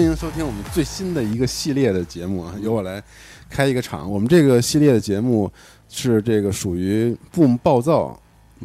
欢迎收听我们最新的一个系列的节目啊，由我来开一个场。我们这个系列的节目是这个属于 Boom 暴躁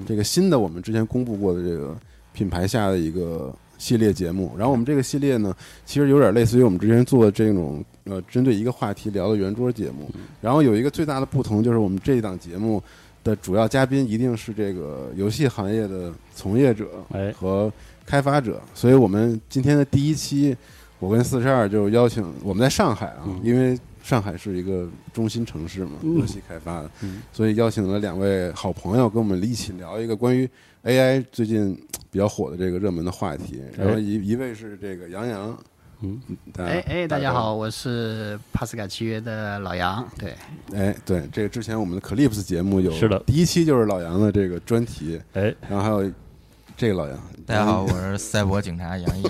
这个新的我们之前公布过的这个品牌下的一个系列节目。然后我们这个系列呢，其实有点类似于我们之前做的这种呃针对一个话题聊的圆桌节目。然后有一个最大的不同就是我们这一档节目的主要嘉宾一定是这个游戏行业的从业者哎和开发者，所以我们今天的第一期。我跟四十二就邀请我们在上海啊，因为上海是一个中心城市嘛，嗯。游戏开发的，嗯。所以邀请了两位好朋友跟我们一起聊一个关于 AI 最近比较火的这个热门的话题。然后一一位是这个杨洋，嗯，大家哎哎，大家好，，我是帕斯卡契约的老杨。对，哎，对，这个之前我们的 Clips 节目有是的第一期就是老杨的这个专题，哎，然后还有这个老杨，大家好，我是赛博警察杨毅。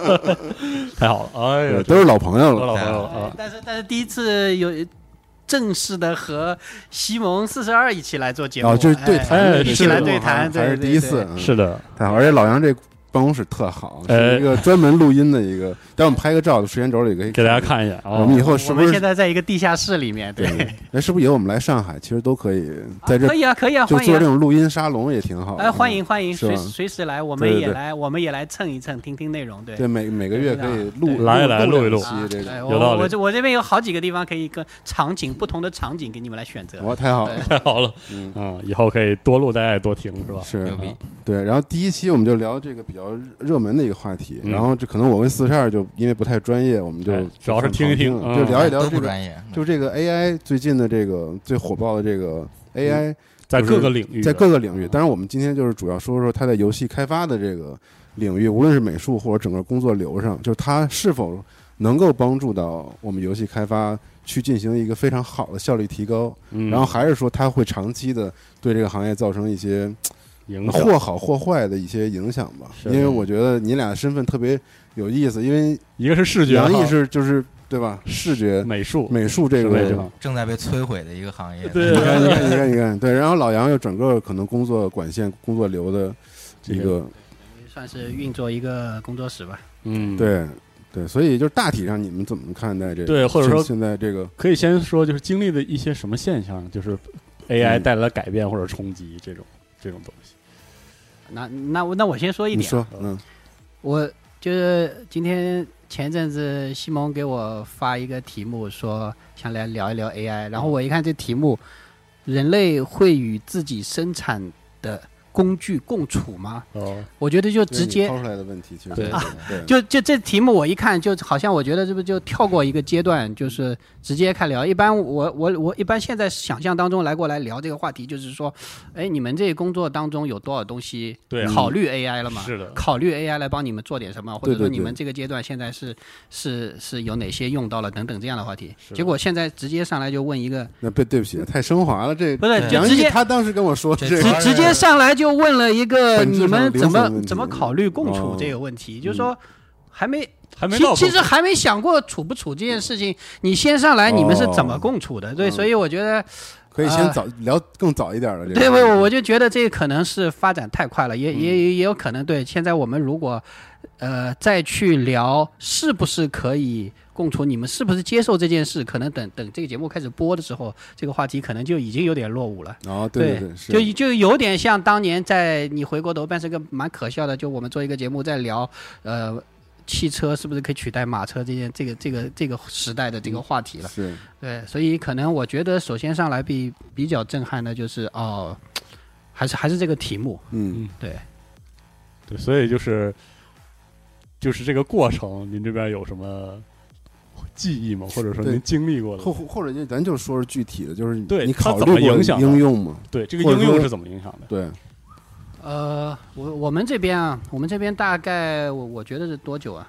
太好了，哎呀，都是老朋友了，老朋友了啊，但是但是第一次有正式的和西蒙四十二一起来做节目，哦就是对谈哎一起来对谈，还是第一次，，是的，太好，而且老杨这办公室特好，哎是一个专门录音的一个。待会我们拍个照，时间轴里可以给大家。看一眼啊我们以后是不是现在在一个地下室里面，对，哎，是不是以后我们来上海，其实都可以在这可以啊，可以啊，就欢迎啊。做这种录音沙龙，也挺好的。哎，欢迎欢迎，随随时来，我们也来，我们也来蹭一蹭，听听内容，对。对，每每个月可以录对来来录一录有道理我这我这边有好几个地方可以跟场景不同的场景给你们来选择。哇，太好了，太 好了，嗯，啊，以后可以多录，大家也多听，是吧？是，对。然后第一期我们就聊这个比较热门的一个话题，嗯然后这可能我跟四十二就因为不太专业，我们就哎主要是听一听嗯就聊一聊这个，不专业，就这个 AI 最近的这个最火爆的这个 AI。在各个领域，在各个领域。当然，我们今天就是主要说说它在游戏开发的这个领域，无论是美术或者整个工作流上，就是它是否能够帮助到我们游戏开发去进行一个非常好的效率提高，嗯，然后还是说它会长期的对这个行业造成一些影响或好或坏的一些影响吧。因为我觉得你俩身份特别有意思，因为一个是视觉，杨毅哈是就是对吧？视觉美术，美术这个是这个正在被摧毁的一个行业。对你看，你看，你看，你看，对。然后老杨又整个可能工作管线、工作流的一这个，算是运作一个工作室吧。嗯，，对对，所以就是大体上你们怎么看待这个？对或者说现现在这个，可以先说就是经历的一些什么现象，就是 AI 嗯带来的改变或者冲击这种这种东西。那那我那我先说一点，你说，嗯。我就是今天前阵子西蒙给我发一个题目，说想来聊一聊 AI，然后我一看这题目，人类会与自己生产的工具共处吗？哦，我觉得就直接抛出来的问题，其实对。对，就就这题目我一看，就好像我觉得这不就跳过一个阶段，就是直接开聊。一般我我我一般现在想象当中来过来聊这个话题，就是说，哎，你们这工作当中有多少东西考虑 AI 了吗？是的，考虑 AI 来帮你们做点什么，或者说你们这个阶段现在是是是有哪些用到了等等这样的话题。结果现在直接上来就问一个，那对对不起，太升华了，这不是对杨毅就直接他当时跟我说直直接上来就问了一个你们怎么怎么考虑共处哦这个问题，就是说还没还没其其实还没想过处不处这件事情，你先上来你们是怎么哦共处的？对，嗯所以我觉得，可以先呃早聊更早一点的这个。对我我就觉得这可能是发展太快了，也嗯也也也有可能对。现在我们如果呃再去聊是不是可以共处，你们是不是接受这件事？可能等等这个节目开始播的时候，这个话题可能就已经有点落伍了。哦，对对，是就就有点像当年在你回过头，但是个蛮可笑的，就我们做一个节目在聊，呃，汽车是不是可以取代马车这件这个这个这个时代的这个话题了。是对，所以可能我觉得首先上来比比较震撼的就是哦，还是还是这个题目，嗯对。对，所以就是就是这个过程，您这边有什么记忆吗？或者说您经历过的或？或者就咱就说是具体的，就是对你它怎么考虑过影响应用吗？对，这个应用是怎么影响的？对，呃，我我们这边啊，我们这边大概我我觉得是多久啊？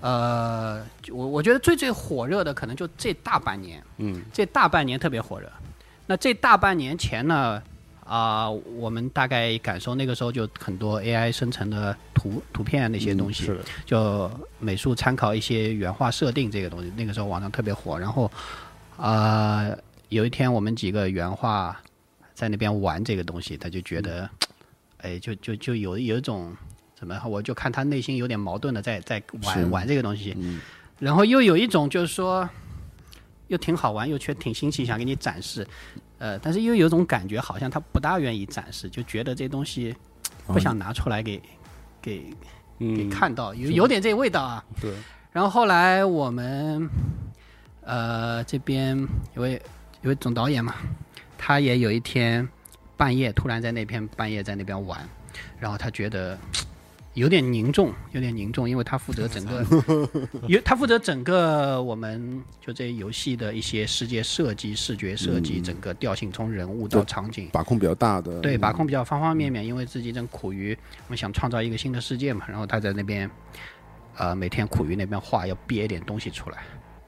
呃，我我觉得最最火热的可能就这大半年，嗯这大半年特别火热。那这大半年前呢，啊、我们大概感受那个时候就很多 AI 生成的图图片那些东西，嗯是，就美术参考一些原画设定这个东西，那个时候网上特别火。然后，啊，有一天我们几个原画在那边玩这个东西，他就觉得，哎，就就就有有一种怎么，我就看他内心有点矛盾的在在玩玩这个东西，嗯。然后又有一种就是说，又挺好玩，又却挺新奇，想给你展示，呃，但是又有种感觉，好像他不大愿意展示，就觉得这东西不想拿出来给给给嗯，看到，有有点这个味道啊。对，然后后来我们呃这边有位有位总导演嘛，他也有一天半夜突然在那边半夜在那边玩，然后他觉得。有点凝重，有点凝重，因为他负责整个，有他负责整个我们就这游戏的一些世界设计、视觉设计，嗯。整个调性从人物到场景，把控比较大的，对，嗯。把控比较方方面面，因为自己正苦于我们想创造一个新的世界嘛，然后他在那边，呃，每天苦于那边画，要憋一点东西出来。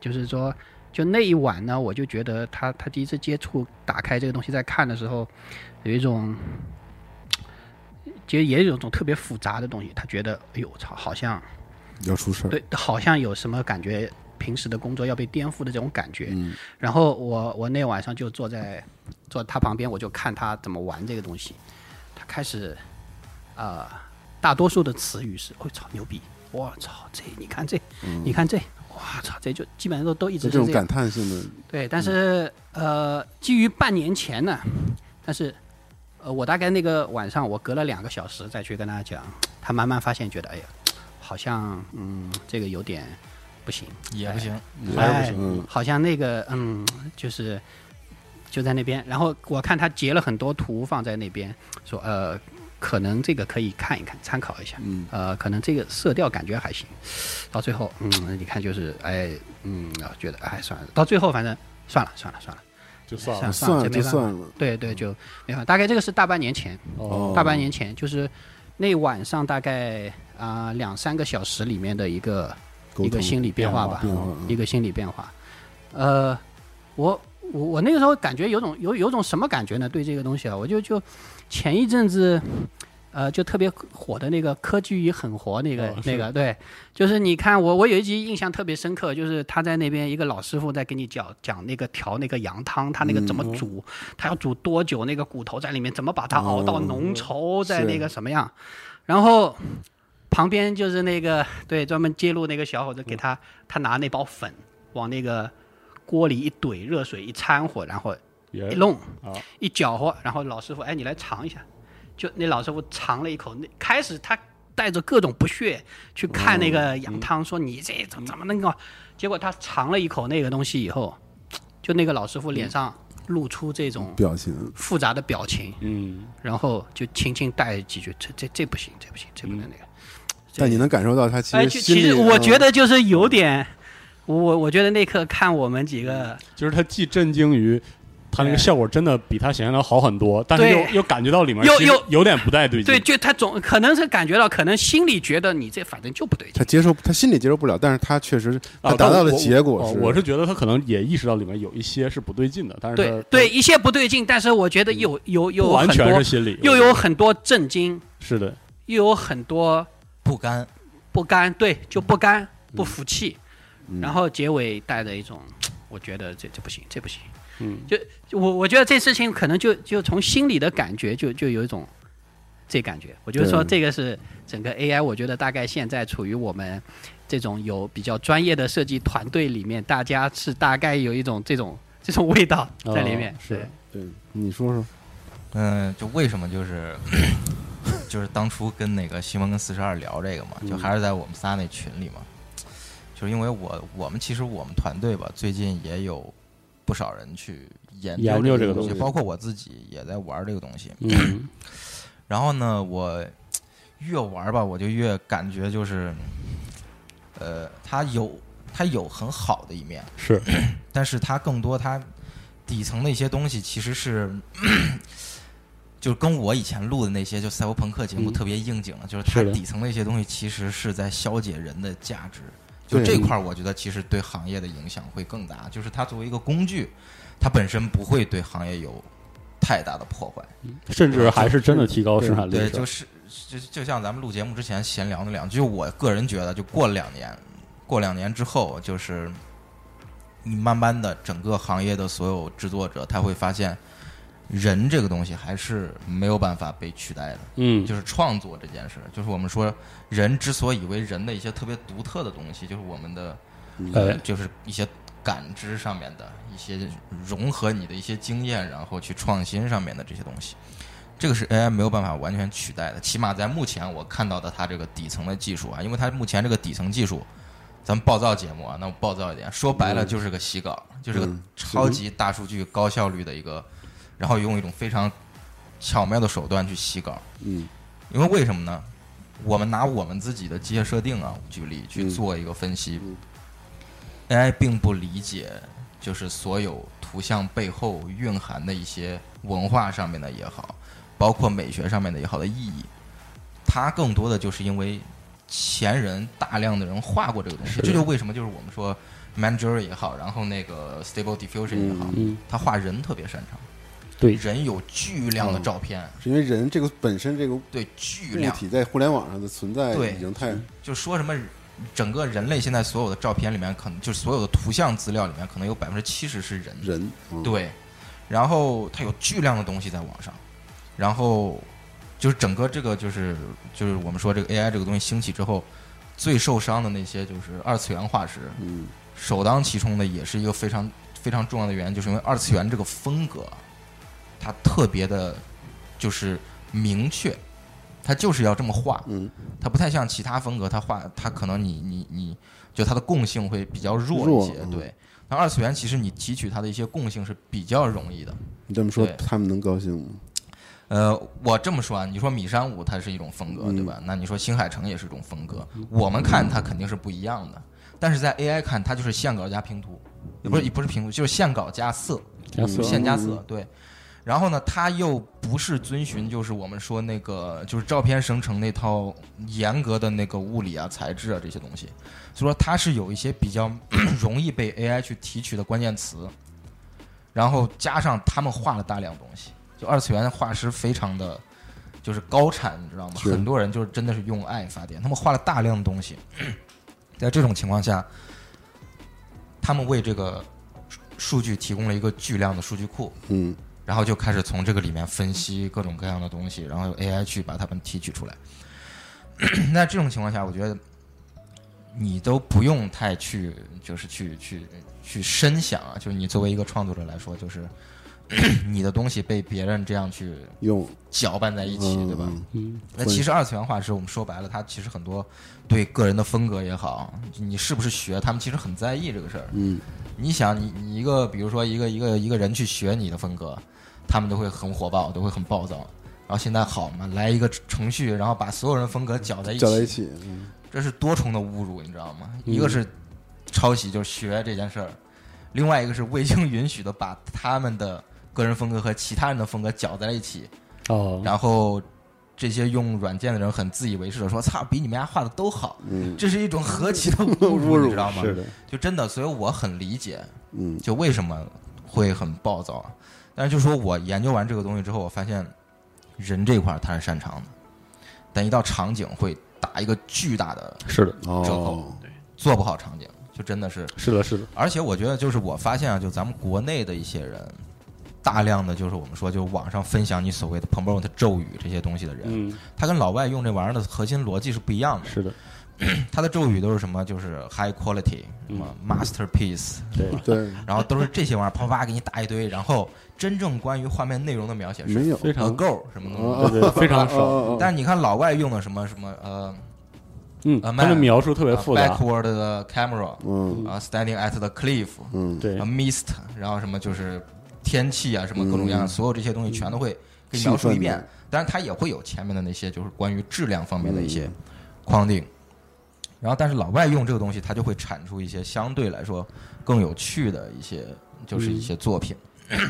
就是说，就那一晚呢，我就觉得他他第一次接触打开这个东西在看的时候，有一种，其实也有一种特别复杂的东西。他觉得，哎呦我，操，好像要出事儿，对，好像有什么感觉，平时的工作要被颠覆的这种感觉。嗯然后我我那晚上就坐在坐他旁边，我就看他怎么玩这个东西。他开始，呃，大多数的词语是“我、操牛逼”，我操这你看这，你看这，我操这就基本上都都一直是这种感。叹性的，对，但是呃，基于半年前呢，但是呃，我大概那个晚上，我隔了两个小时再去跟他讲，他慢慢发现，觉得哎呀，好像嗯，这个有点不行。也不行，还是不哎行。嗯好像那个嗯，就是就在那边，然后我看他截了很多图放在那边，说呃，可能这个可以看一看，参考一下。嗯呃，可能这个色调感觉还行，到最后，嗯，你看就是，哎，嗯，啊觉得哎算了，到最后反正算了算了算了，就算了。算了就算了，对对，就没法。大概这个是大半年前，哦，大半年前就是那晚上大概啊、两三个小时里面的一个一个心理变化吧，一个心理变化。呃，我我我那个时候感觉有种有有种什么感觉呢？对这个东西啊，我就就前一阵子。呃，就特别火的那个科技与狠活那个、哦那个，对，就是你看我我有一集印象特别深刻，就是他在那边一个老师傅在给你讲讲那个调那个羊汤，他那个怎么嗯煮，他要煮多久，那个骨头在里面怎么把它熬到哦浓稠，在是那个什么样，然后旁边就是那个对专门揭露那个小伙子，给他他拿那包粉往那个锅里一怼，热水一掺和，然后一弄啊，一搅和，然后老师傅哎你来尝一下，就那老师傅尝了一口，那开始他带着各种不屑去看那个羊汤，说你这怎怎么能够？结果他尝了一口那个东西以后，就那个老师傅脸上露出这种表情，复杂的表情，嗯，然后就轻轻带几句，这这这不行，这不行，这不能那个。但你能感受到他其哎，实其实我嗯觉得就是有点，我我觉得那刻看我们几个，就是他既震惊于他那个效果真的比他想象的好很多，但是又又感觉到里面又又有点不太对劲。对，就他总可能是感觉到，可能心里觉得你这反正就不对劲。他。接受，他心里接受不了，但是他确实啊他达到的结果我是。觉得他可能也意识到里面有一些是不对劲的，但是对对，一些不对劲，但是我觉得有有有完很多全是，心理，又有很多震惊，是的，又有很多不甘，不甘，对，就不甘不服气，嗯。然后结尾带着一种，我觉得这这不行，这不行。嗯，就我我觉得这事情可能就就从心里的感觉就就有一种这感觉。我觉得说这个是整个 AI，我觉得大概现在处于我们这种有比较专业的设计团队里面，大家是大概有一种这种这种味道在里面。哦是对。对，你说说，嗯，就为什么就是 就是当初跟那个西蒙跟四十二聊这个嘛，就还是在我们仨那群里嘛，就是因为我我们其实我们团队吧，最近也有不少人去研研究这个东东西。包括我自己也在玩这个东西。嗯。然后呢，我越玩吧，我就越感觉就是，呃，它有它有很好的一面，是。但是它更多它底层的一些东西其实是，就是跟我以前录的那些就赛博朋克节目嗯。特别应景了，就是它底层的一些东西其实是在消解人的价值。就这块儿，我觉得其实对行业的影响会更大。就是它作为一个工具，它本身不会对行业有太大的破坏。甚至还是真的提高生产力对，就是就就像咱们录节目之前闲聊那两句，就我个人觉得，就过了两年，过两年之后，就是你慢慢的整个行业的所有制作者，他会发现，人这个东西还是没有办法被取代的。嗯，就是创作这件事，就是我们说人之所以为人的一些特别独特的东西，就是我们的，呃哎，就是一些感知上面的一些融合你的一些经验，然后去创新上面的这些东西，这个是 AI 没有办法完全取代的。起码在目前我看到的它这个底层的技术啊，因为它目前这个底层技术，咱们暴躁节目啊，那我暴躁一点，说白了就是个洗稿，就是个嗯超级大数据高效率的一个，然后用一种非常巧妙的手段去洗稿。嗯。因为为什么呢？我们拿我们自己的机械设定啊，举例去嗯做一个分析、嗯。A i 并不理解就是所有图像背后蕴含的一些文化上面的也好，包括美学上面的也好的意义。它更多的就是因为前人大量的人画过这个东西，这就为什么就是我们说 Manager 也好，然后那个 Stable Diffusion 也好，嗯，他画人特别擅长，对。人有巨量的嗯照片，是因为人这个本身这个对巨量。体在互联网上的存在已经太就说什么整个人类现在所有的照片里面，可能就是所有的图像资料里面，可能有百分之七十是人。人，嗯，对，然后它有巨量的东西在网上，然后就是整个这个就是就是我们说这个 AI 这个东西兴起之后，最受伤的那些就是二次元化石，嗯。首当其冲的也是一个非常非常重要的原因，就是因为二次元这个风格，它特别的，就是明确，它就是要这么画，嗯，它不太像其他风格，它画它可能你你你就它的共性会比较弱一些，嗯对。那二次元其实你提取它的一些共性是比较容易的。你这么说对他们能高兴吗？呃，我这么说啊，你说米山舞它是一种风格，嗯对吧？那你说新海诚也是一种风格，我们看它肯定是不一样的。但是在 AI 看，它就是线稿加拼图，也不是不是拼图，就是线稿加色，加色线加色，对。然后呢，它又不是遵循就是我们说那个就是照片生成那套严格的那个物理啊、材质啊这些东西，所以说它是有一些比较 容易被 AI 去提取的关键词，然后加上他们画了大量东西，就二次元画师非常的就是高产，你知道吗？很多人就是真的是用爱发电，他们画了大量的东西，在这种情况下，他们为这个数数据提供了一个巨量的数据库，嗯然后就开始从这个里面分析各种各样的东西，然后用 AI 去把它们提取出来。那这种情况下，我觉得你都不用太去，就是去去去深想啊，就是你作为一个创作者来说，就是 你的东西被别人这样去用搅拌在一起，对吧？嗯嗯那其实二次元画师我们说白了，他其实很多对个人的风格也好，你是不是学，他们其实很在意这个事儿。嗯你想，你你一个比如说一个一个一个人去学你的风格，他们都会很火爆，都会很暴躁。然后现在好嘛，来一个程序，然后把所有人风格搅在一起，搅在一起，嗯这是多重的侮辱，你知道吗？嗯一个是抄袭，就是学这件事儿；，另外一个是未经允许的把他们的个人风格和其他人的风格搅在了一起，哦，然后这些用软件的人很自以为是的说：“操，比你们家画的都好。”嗯这是一种何其的侮侮辱辱，你知道吗？是的，就真的，所以我很理解，嗯就为什么会很暴躁啊。但是就说我研究完这个东西之后，我发现人这块儿他是擅长的，但一到场景会打一个巨大的是的，折哦扣，做不好场景就真的是。是的，是的，而且我觉得就是我发现啊，就咱们国内的一些人，大量的就是我们说就网上分享你所谓的 promote 咒语这些东西的人，嗯，他跟老外用这玩意儿的核心逻辑是不一样的。是的，他的咒语都是什么？就是 high quality，什么 masterpiece，对，对，然后都是这些玩意儿，啪啪啪给你打一堆。然后真正关于画面内容的描写是没有。非常 go 什么东西。对对，非常少，但是你看老外用的什么什么呃嗯，啊他们描述特别呃复杂，backward 的 camera 嗯。啊，standing at the cliff 嗯。对。啊，mist，然后什么就是天气啊，什么各种各样所有这些东西全都会给你描述一遍。当然，它也会有前面的那些就是关于质量方面的一些嗯。框定。然后，但是老外用这个东西，他就会产出一些相对来说更有趣的一些，就是一些作品。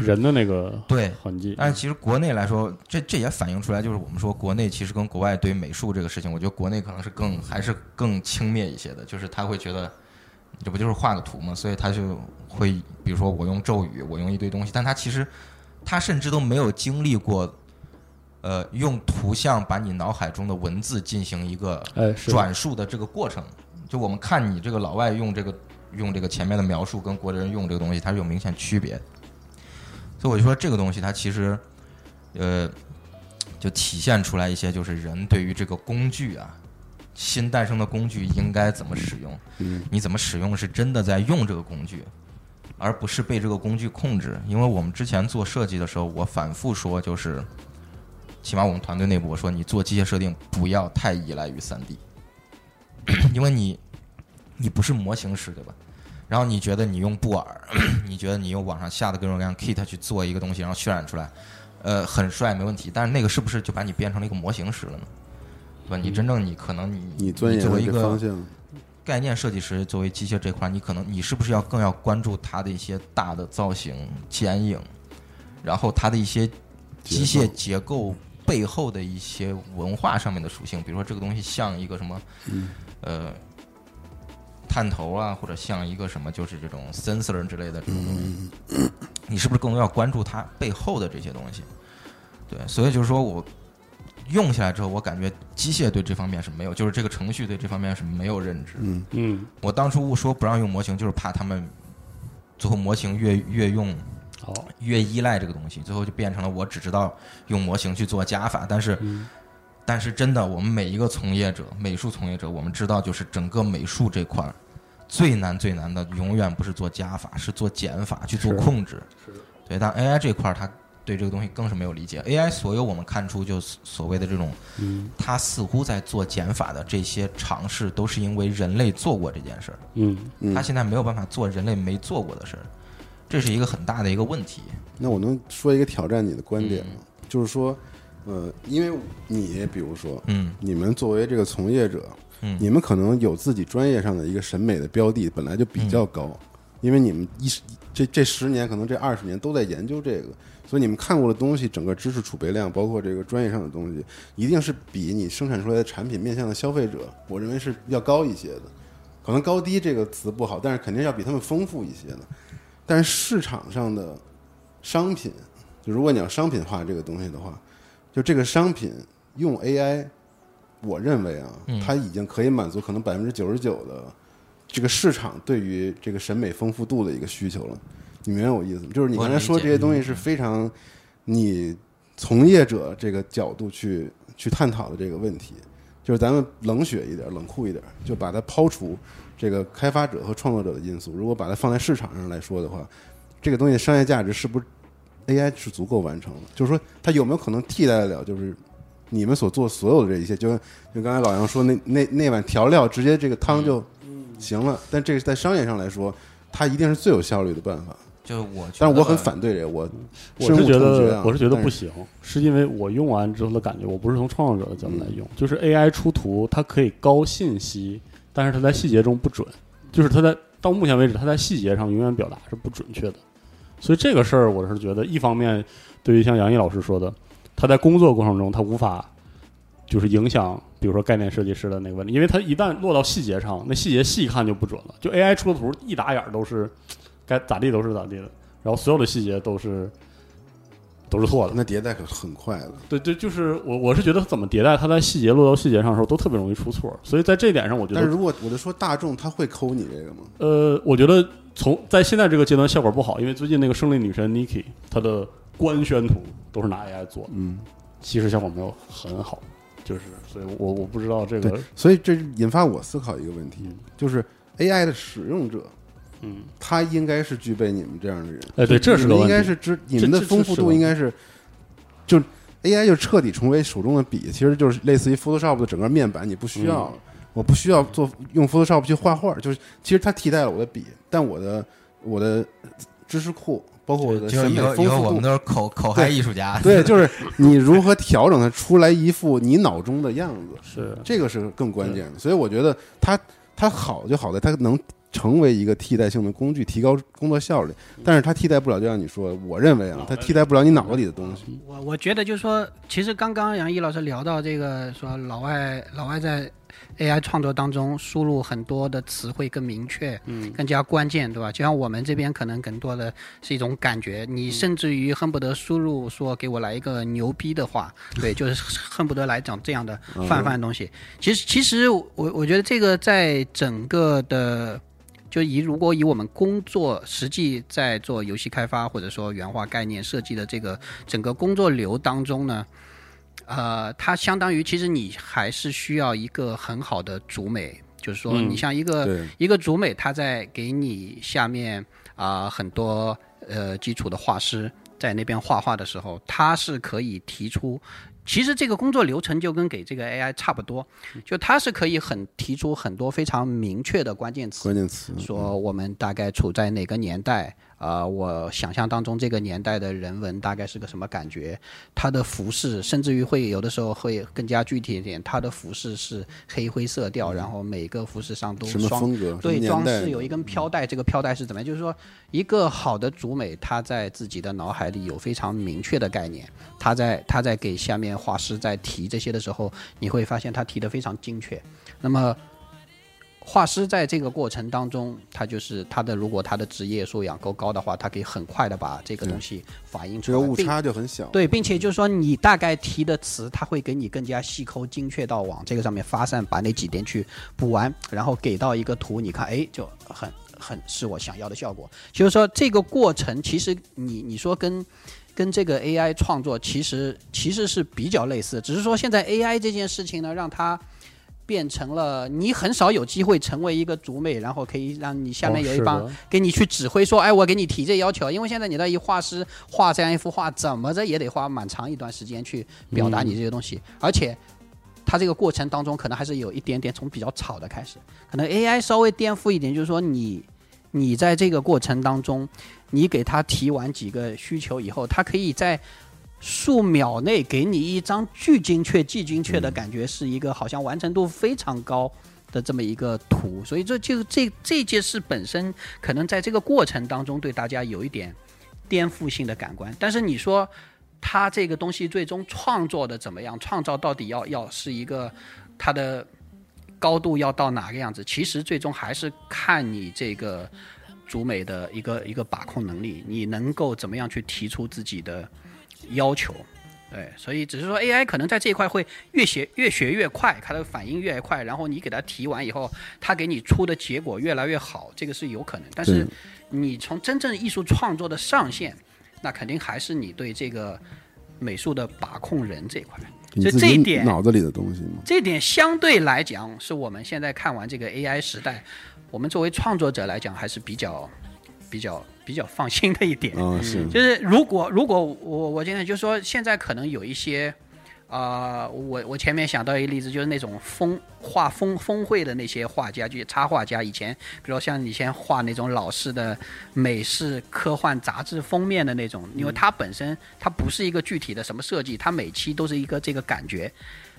人的那个对，痕迹，但是其实国内来说，这这也反映出来，就是我们说国内其实跟国外对美术这个事情，我觉得国内可能是更还是更轻蔑一些的，就是他会觉得这不就是画个图吗？所以他就会比如说我用咒语，我用一堆东西，但他其实他甚至都没有经历过，呃，用图像把你脑海中的文字进行一个转述的这个过程。就我们看你这个老外用这个用这个前面的描述，跟国内人用这个东西，它是有明显区别的。所以我就说这个东西它其实，呃，就体现出来一些就是人对于这个工具啊，新诞生的工具应该怎么使用，嗯你怎么使用是真的在用这个工具，而不是被这个工具控制。因为我们之前做设计的时候，我反复说就是。起码我们团队内部，我说你做机械设定不要太依赖于三 D，因为你你不是模型师对吧？然后你觉得你用布尔，你觉得你用网上下的各种各样 kit 去做一个东西，然后渲染出来，呃，很帅没问题。但是那个是不是就把你变成了一个模型师了呢？对吧？你真正你可能你你作为一个这方向，概念设计师，作为机械这块，你可能你是不是要更要关注它的一些大的造型、剪影，然后它的一些机械结构背后的一些文化上面的属性，比如说这个东西像一个什么，嗯呃，探头啊，或者像一个什么，就是这种 sensor 之类的这种东西，你是不是更多要关注它背后的这些东西？对，所以就是说我用下来之后，我感觉机械对这方面是没有，就是这个程序对这方面是没有认知。嗯嗯，我当初说不让用模型，就是怕他们最后模型越越用好，越依赖这个东西，最后就变成了我只知道用模型去做加法，但是。嗯但是真的，我们每一个从业者，美术从业者，我们知道，就是整个美术这块儿最难最难的，永远不是做加法，是做减法，去做控制。是的对，但 AI 这块儿，它对这个东西更是没有理解。AI 所有我们看出就所谓的这种，嗯它似乎在做减法的这些尝试，都是因为人类做过这件事儿，嗯嗯它现在没有办法做人类没做过的事儿，这是一个很大的一个问题。那我能说一个挑战你的观点吗？嗯就是说，呃，因为你比如说，嗯你们作为这个从业者，嗯你们可能有自己专业上的一个审美的标的，本来就比较高，嗯因为你们一十这这十年，可能这二十年都在研究这个，所以你们看过的东西，整个知识储备量，包括这个专业上的东西，一定是比你生产出来的产品面向的消费者，我认为是要高一些的。可能高低这个词不好，但是肯定要比他们丰富一些的。但是市场上的商品，就如果你要商品化这个东西的话，就这个商品用 AI，我认为啊，嗯它已经可以满足可能百分之九十九的这个市场对于这个审美丰富度的一个需求了。你明白我意思吗？就是你刚才说这些东西是非常你从业者这个角度去去探讨的这个问题，就是咱们冷血一点、冷酷一点，就把它抛除这个开发者和创作者的因素。如果把它放在市场上来说的话，这个东西的商业价值是不是 AI 是足够完成的。就是说，它有没有可能替代得了？就是你们所做所有的这一切，就就刚才老杨说那那那碗调料，直接这个汤就行了。但这个在商业上来说，它一定是最有效率的办法。就我，但是我很反对这个，我我是觉得我是觉得不行，是因为我用完之后的感觉，我不是从创作者的角度来用，就是 AI 出图它可以高信息，但是它在细节中不准，就是它在到目前为止它在细节上永远表达是不准确的，所以这个事儿我是觉得一方面对于像杨毅老师说的，他在工作过程中他无法就是影响，比如说概念设计师的那个问题，因为他一旦落到细节上，那细节细看就不准了，就 AI 出的图一打眼儿都是该咋地都是咋地的，然后所有的细节都是都是错的。那迭代可很快的。对对，就是我我是觉得怎么迭代，它在细节落到细节上的时候都特别容易出错，所以在这一点上，我觉得但是如果我就说大众，他会抠你这个吗？呃，我觉得从在现在这个阶段效果不好，因为最近那个胜利女神 Niki 她的官宣图都是拿 AI 做的，嗯，其实效果没有很好，就是所以我我不知道这个，所以这引发我思考一个问题，就是 AI 的使用者，嗯，他应该是具备你们这样的人。哎对这是个你们问题应该是知你们的丰富度应该是，就 AI 就彻底成为手中的笔，其实就是类似于 Photoshop 的整个面板，你不需要了。我不需要做用 Photoshop 去画画，就是其实它替代了我的笔，但我的我的知识库，包括我的审美以后以后丰富度，我们都是口口嗨艺术家。对，就是你如何调整它出来一副你脑中的样子，是这个是更关键的。所以我觉得它它好就好在它能成为一个替代性的工具，提高工作效率。但是它替代不了，就像你说，我认为啊，它替代不了你脑子里的东西。我我觉得就是说，其实刚刚杨毅老师聊到这个，说老外老外在 AI 创作当中输入很多的词汇更明确，嗯更加关键，对吧？就像我们这边可能更多的是一种感觉，你甚至于恨不得输入说给我来一个牛逼的话，对，就是恨不得来讲这样的泛泛的东西。其实其实我我觉得这个在整个的。就以如果以我们工作实际在做游戏开发或者说原画概念设计的这个整个工作流当中呢，呃，它相当于其实你还是需要一个很好的主美，就是说嗯你像一个、对，一个主美，他在给你下面啊、很多呃基础的画师在那边画画的时候，他是可以提出。其实这个工作流程就跟给这个 AI 差不多，就它是可以很提出很多非常明确的关键词，关键词说我们大概处在哪个年代啊、呃我想象当中这个年代的人文大概是个什么感觉？它的服饰甚至于会有的时候会更加具体一点，它的服饰是黑灰色调，然后每个服饰上都什么双风格？对，装饰有一根飘带，这个飘带是怎么样？就是说，一个好的主美，他在自己的脑海里有非常明确的概念，他在他在给下面画师在提这些的时候，你会发现他提的非常精确。那么，画师在这个过程当中，他就是他的，如果他的职业素养够高的话，他可以很快的把这个东西反映出来，这个误差就很小。对，并且就是说，你大概提的词，他会给你更加细抠、精确到往这个上面发散，把那几点去补完，然后给到一个图，你看，哎，就很很是我想要的效果。就是说，这个过程其实你你说跟跟这个 AI 创作其实其实是比较类似，只是说现在 AI 这件事情呢，让它。变成了你很少有机会成为一个主美，然后可以让你下面有一帮给你去指挥说，哎，我给你提这要求，因为现在你的一画师画这样一幅画，怎么着也得花蛮长一段时间去表达你这些东西，而且它这个过程当中可能还是有一点点从比较吵的开始，可能 AI 稍微颠覆一点，就是说你你在这个过程当中，你给他提完几个需求以后，他可以在数秒内给你一张巨精确、既精确的感觉，是一个好像完成度非常高的这么一个图。所以这就这这件事本身，可能在这个过程当中对大家有一点颠覆性的感官。但是你说他这个东西最终创作的怎么样？创造到底要要是一个它的高度要到哪个样子？其实最终还是看你这个主美的一个一个把控能力，你能够怎么样去提出自己的要求。对，所以只是说 AI 可能在这一块会越学越学越快，它的反应越快，然后你给它提完以后，它给你出的结果越来越好，这个是有可能。但是你从真正艺术创作的上限，那肯定还是你对这个美术的把控人这一块。所以这一点脑子里的东西吗。这点相对来讲，是我们现在看完这个 AI 时代，我们作为创作者来讲还是比较比较比较放心的一点。就是如果如果我我现在就说现在可能有一些，啊，我我前面想到一个例子，就是那种风画风峰会的那些画家，就是插画家，以前比如像以前画那种老式的美式科幻杂志封面的那种，因为它本身它不是一个具体的什么设计，它每期都是一个这个感觉。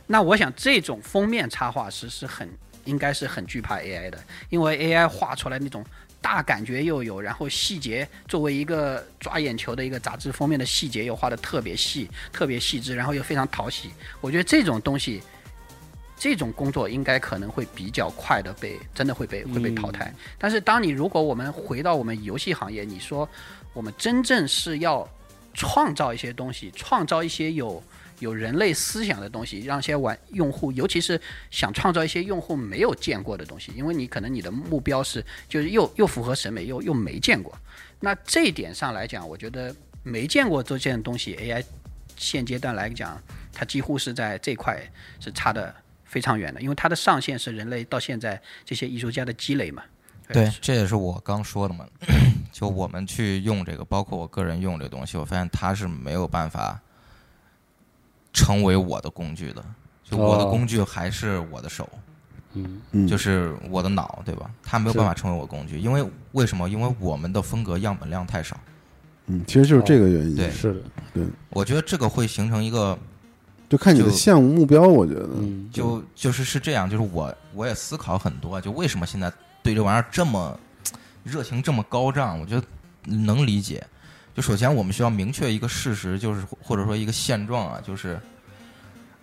那我想这种封面插画师是很应该是很惧怕 AI 的，因为 AI 画出来那种大感觉又有，然后细节作为一个抓眼球的一个杂志封面的细节又画的特别细、特别细致，然后又非常讨喜。我觉得这种东西，这种工作应该可能会比较快的被真的会被会被淘汰。但是当你如果我们回到我们游戏行业，你说我们真正是要创造一些东西，创造一些有有人类思想的东西，让一些玩用户，尤其是想创造一些用户没有见过的东西，因为你可能你的目标是就是又又符合审美，又又没见过。那这一点上来讲，我觉得没见过这件东西，AI 现阶段来讲，它几乎是在这块是差的非常远的，因为它的上限是人类到现在这些艺术家的积累嘛。对，这也是我刚说的嘛。就我们去用这个，包括我个人用这个东西，我发现它是没有办法成为我的工具的。就我的哦工具还是我的手，嗯嗯，就是我的脑，对吧？它没有办法成为我工具，因为为什么？因为我们的风格样本量太少。嗯，其实就是这个原因，对是的，对我觉得这个会形成一个，就看你的项目目标，我觉得，嗯，就就是是这样，就是我我也思考很多，就为什么现在对这玩意儿这么热情这么高涨？我觉得能理解。就首先我们需要明确一个事实，就是或者说一个现状啊，就是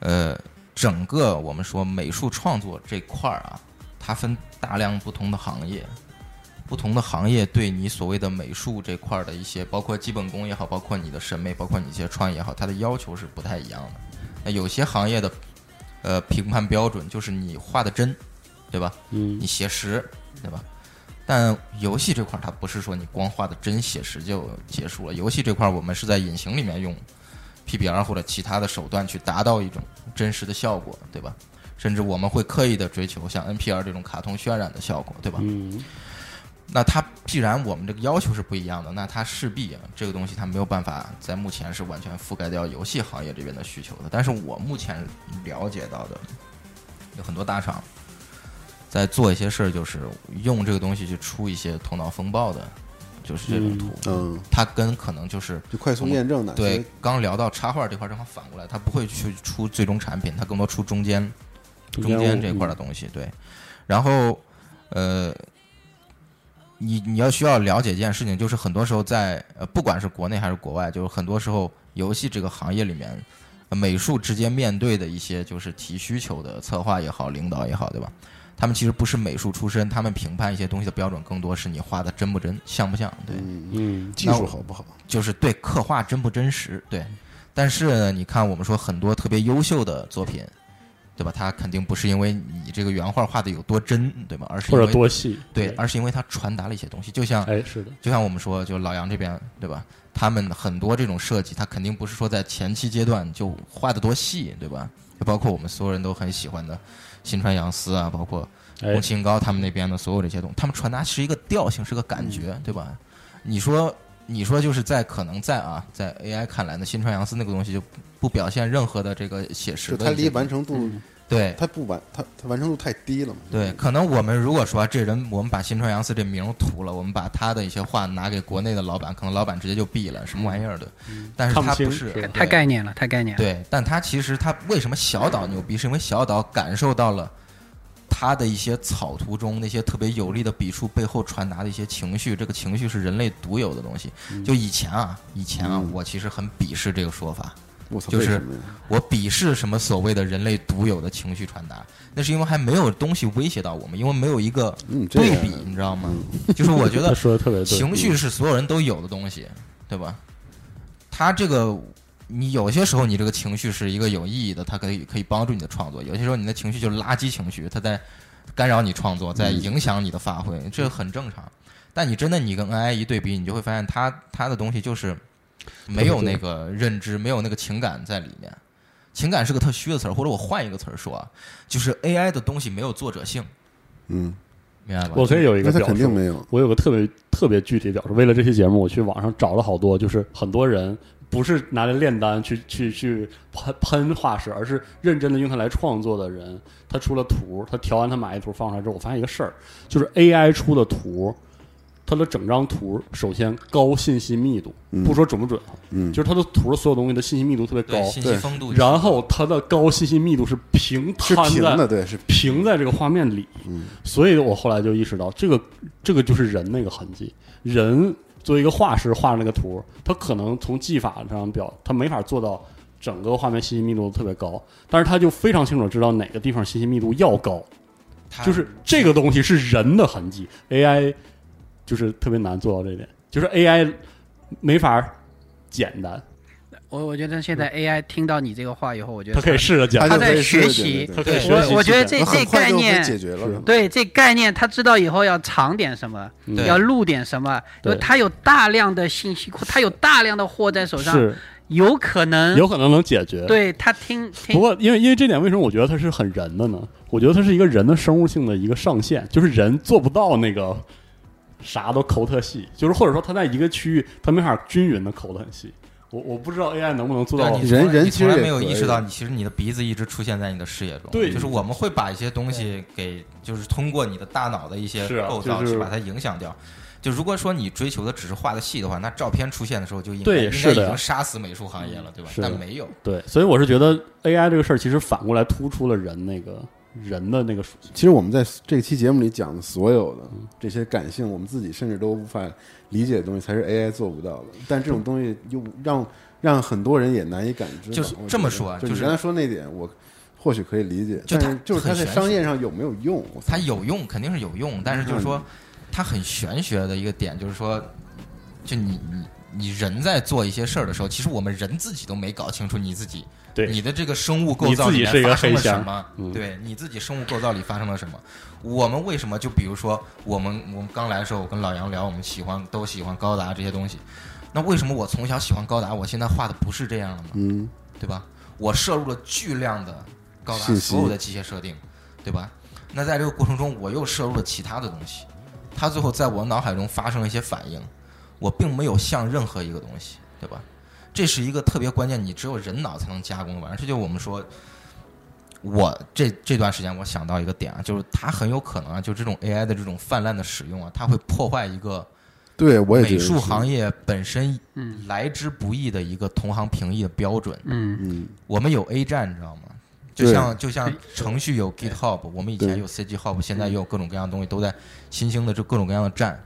呃，整个我们说美术创作这块儿啊，它分大量不同的行业，不同的行业对你所谓的美术这块儿的一些，包括基本功也好，包括你的审美，包括你一些创意也好，它的要求是不太一样的。那有些行业的呃评判标准就是你画的真，对吧？嗯你写实，对吧？但游戏这块儿它不是说你光画的真写实就结束了，游戏这块儿我们是在隐形里面用 PBR 或者其他的手段去达到一种真实的效果，对吧？甚至我们会刻意的追求像 NPR 这种卡通渲染的效果，对吧？嗯那它既然我们这个要求是不一样的，那它势必啊这个东西它没有办法在目前是完全覆盖掉游戏行业这边的需求的。但是我目前了解到的，有很多大厂在做一些事儿，就是用这个东西去出一些头脑风暴的，就是这种图。嗯，它跟可能就是就快速验证的，对，刚聊到插画这块儿正好反过来，它不会去出最终产品，它更多出中间中间这块儿的东西，对。然后，呃，你你要需要了解一件事情，就是很多时候在呃，不管是国内还是国外，就是很多时候游戏这个行业里面，呃美术直接面对的一些就是提需求的策划也好，领导也好，对吧？他们其实不是美术出身，他们评判一些东西的标准更多是你画的真不真，像不像，对。嗯，嗯技术好不好？就是对刻画真不真实，对。但是呢，你看我们说很多特别优秀的作品，对吧？它肯定不是因为你这个原画画的有多真，对吧？而是因或者为多细，对，而是因为它传达了一些东西。就像哎是的，就像我们说，就老杨这边，对吧？他们很多这种设计，他肯定不是说在前期阶段就画的多细，对吧？就包括我们所有人都很喜欢的新川洋司啊，包括哎。宫崎英高他们那边的所有这些东西，他们传达是一个调性，是个感觉，对吧？你说，你说就是在可能在啊，在 AI 看来呢，新川洋司那个东西就不不表现任何的这个写实就它离完成度，嗯对他不完，他他完成度太低了嘛？对，可能我们如果说这人，我们把新川洋司这名儿涂了，我们把他的一些话拿给国内的老板，可能老板直接就毙了，什么玩意儿的？但是他不是太概念了，太概念了。对，但他其实他为什么小岛牛逼？是因为小岛感受到了他的一些草图中那些特别有力的笔触背后传达的一些情绪，这个情绪是人类独有的东西。就以前啊，以前啊，嗯我其实很鄙视这个说法，就是？我鄙视什么所谓的人类独有的情绪传达，那是因为还没有东西威胁到我们，因为没有一个对比，你知道吗？就是我觉得 说的特别对，情绪是所有人都有的东西，对吧？他这个，你有些时候你这个情绪是一个有意义的，它可以可以帮助你的创作；有些时候你的情绪就是垃圾情绪，它在干扰你创作，在影响你的发挥，这很正常。但你真的你跟 AI 一对比，你就会发现它它的东西就是没有那个认知，没有那个情感在里面。情感是个特虚的词儿，或者我换一个词儿说啊，就是 AI 的东西没有作者性，嗯，明白吧？我可以有一个表述，肯定没有。我有个特别特别具体表述。为了这期节目，我去网上找了好多，就是很多人不是拿来炼丹去去去喷喷画师，而是认真的用它来创作的人。他出了图，他调完他满意图放出来之后，我发现一个事儿，就是 AI 出的图，它的整张图首先高信息密度，嗯。不说准不准啊，嗯，就是它的图的所有东西的信息密度特别高对，信息度，然后它的高信息密度是平摊在平的，对，是平在这个画面里，嗯。所以我后来就意识到，这个这个就是人那个痕迹。人作为一个画师画那个图，他可能从技法上表，他没法做到整个画面信息密度特别高，但是他就非常清楚知道哪个地方信息密度要高，就是这个东西是人的痕迹，AI 就是特别难做到这一点，就是 AI 没法简单，我我觉得现在 AI 听到你这个话以后，我觉得他可以试着讲，他在学习我我觉得这这概念解决了，对这概念，他知道以后要藏点什么，要录点什么，因为对他有大量的信息库，他有大量的货在手上，是有可能有可能能解决。对他听听不过，因为因为这点，为什么我觉得它是很人的呢？我觉得它是一个人的生物性的一个上限，就是人做不到那个啥都抠特细，就是或者说他在一个区域，他没法均匀的抠的很细。我我不知道 AI 能不能做到人从来你人其实也从来没有意识到，你其实你的鼻子一直出现在你的视野中。对就是我们会把一些东西给，就是通过你的大脑的一些构造去把它影响掉。就如果说你追求的只是画的细的话，那照片出现的时候就应该应该已经杀死美术行业了，对吧？但没有。对，所以我是觉得 AI 这个事儿其实反过来突出了人那个人的那个属性。其实我们在这期节目里讲的所有的这些感性，我们自己甚至都无法理解的东西，才是 AI 做不到的。但这种东西又让让很多人也难以感知。就是这么说啊就是就你刚才说那点，我或许可以理解，就是就是它在商业上有没有用？它有用，肯定是有用，但是就是说，它很玄学的一个点，就是说，就你你你人在做一些事儿的时候，其实我们人自己都没搞清楚你自己，对你的这个生物构造里发生了什么？嗯对你自己生物构造里发生了什么？我们为什么就比如说我们我们刚来的时候，我跟老杨聊，我们喜欢都喜欢高达这些东西，那为什么我从小喜欢高达，我现在画的不是这样了呢？嗯，对吧？我摄入了巨量的高达所有的机械设定，对吧？那在这个过程中，我又摄入了其他的东西，它最后在我脑海中发生了一些反应，我并没有像任何一个东西，对吧？这是一个特别关键，你只有人脑才能加工的玩意儿。这就是我们说，我这这段时间我想到一个点啊，就是它很有可能啊，就这种 AI 的这种泛滥的使用啊，它会破坏一个对我也觉美术行业本身嗯。来之不易的一个同行评议的标准。嗯。嗯。我们有 A 站，你知道吗？就像就像程序有 GitHub，我们以前有 CGHub，现在也有各种各样的东西都在新兴的这各种各样的站，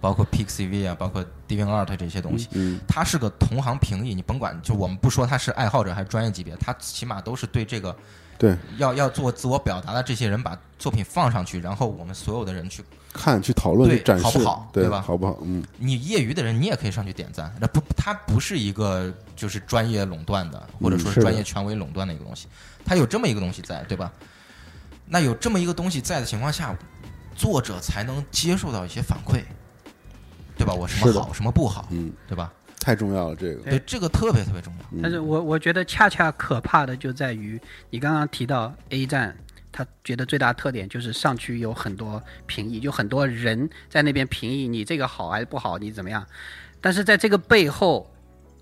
包括 PixCV 啊，包括 DeviantArt 这些东西。嗯它是个同行评议，你甭管，就我们不说他是爱好者还是专业级别，他起码都是对这个对，要要做自我表达的这些人把作品放上去，然后我们所有的人去，看去讨论展示，好不好对对吧好不好？嗯，你业余的人你也可以上去点赞，那不，它不是一个就是专业垄断的，或者说是专业权威垄断的一个东西，它有这么一个东西在，对吧？那有这么一个东西在的情况下，作者才能接受到一些反馈，对吧？我什么好，什么不好，嗯，对吧？太重要了，这个。对对，这个特别特别重要。嗯但是我我觉得恰恰可怕的就在于你刚刚提到 A 站，他觉得最大特点就是上去有很多评议，就很多人在那边评议你这个好还是不好，你怎么样？但是在这个背后，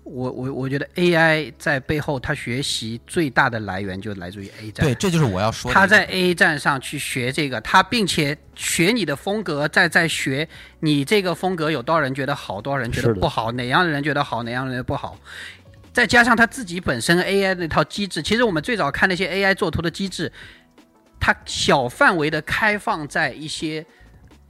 我我我觉得 AI 在背后它学习最大的来源就来自于 A 站。对，这就是我要说的。他在 A 站上去学这个，他并且学你的风格，再再学你这个风格有多少人觉得好，多少人觉得不好，哪样的人觉得好，哪样的人不好。再加上他自己本身 AI 那套机制，其实我们最早看那些 AI 做图的机制，它小范围的开放在一些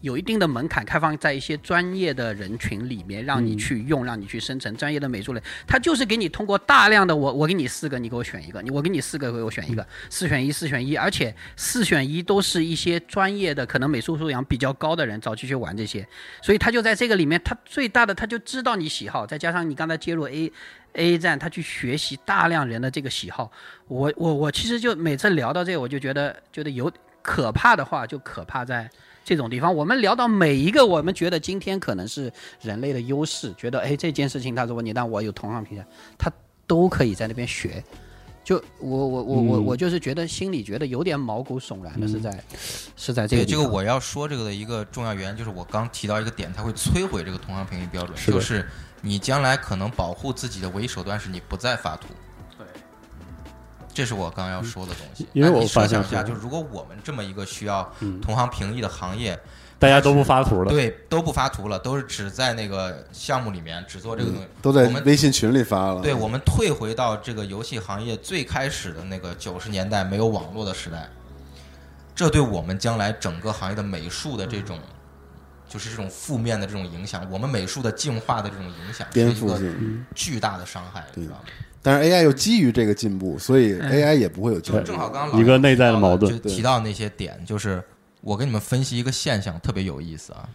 有一定的门槛，开放在一些专业的人群里面，让你去用，让你去生成专业的美术类。它就是给你通过大量的我我给你四个，你给我选一个，你我给你四个，给我选一个，四选一，四选一，而且四选一都是一些专业的，可能美术素养比较高的人早期去玩这些，所以他就在这个里面，他最大的他就知道你喜好，再加上你刚才接入 A A 站，他去学习大量人的这个喜好。我我我其实就每次聊到这个，我就觉得觉得有可怕的话，就可怕在这种地方。我们聊到每一个，我们觉得今天可能是人类的优势，觉得哎这件事情，他如果你让我有同行评价，他都可以在那边学。就我我我我嗯我就是觉得心里觉得有点毛骨悚然的是在、是在这个这个我要说这个的一个重要原因，就是我刚提到一个点，它会摧毁这个同行评议标准，是就是你将来可能保护自己的唯一手段是你不再发图。对，这是我刚要说的东西。因为我那你设发现想一下，就是如果我们这么一个需要嗯同行评议的行业，大家都不发图了，对都不发图了，都是只在那个项目里面只做这个东西，都在我们微信群里发了。对，我们退回到这个游戏行业最开始的那个九十年代没有网络的时代，这对我们将来整个行业的美术的这种，就是这种负面的这种影响，我们美术的进化的这种影响，是颠一个覆性，巨大的伤害，你知道吗？但是 AI 又基于这个进步，所以嗯 AI 也不会有进就步。正好刚刚老一个内在的提到矛盾就提到那些点，就是我给你们分析一个现象，特别有意思啊。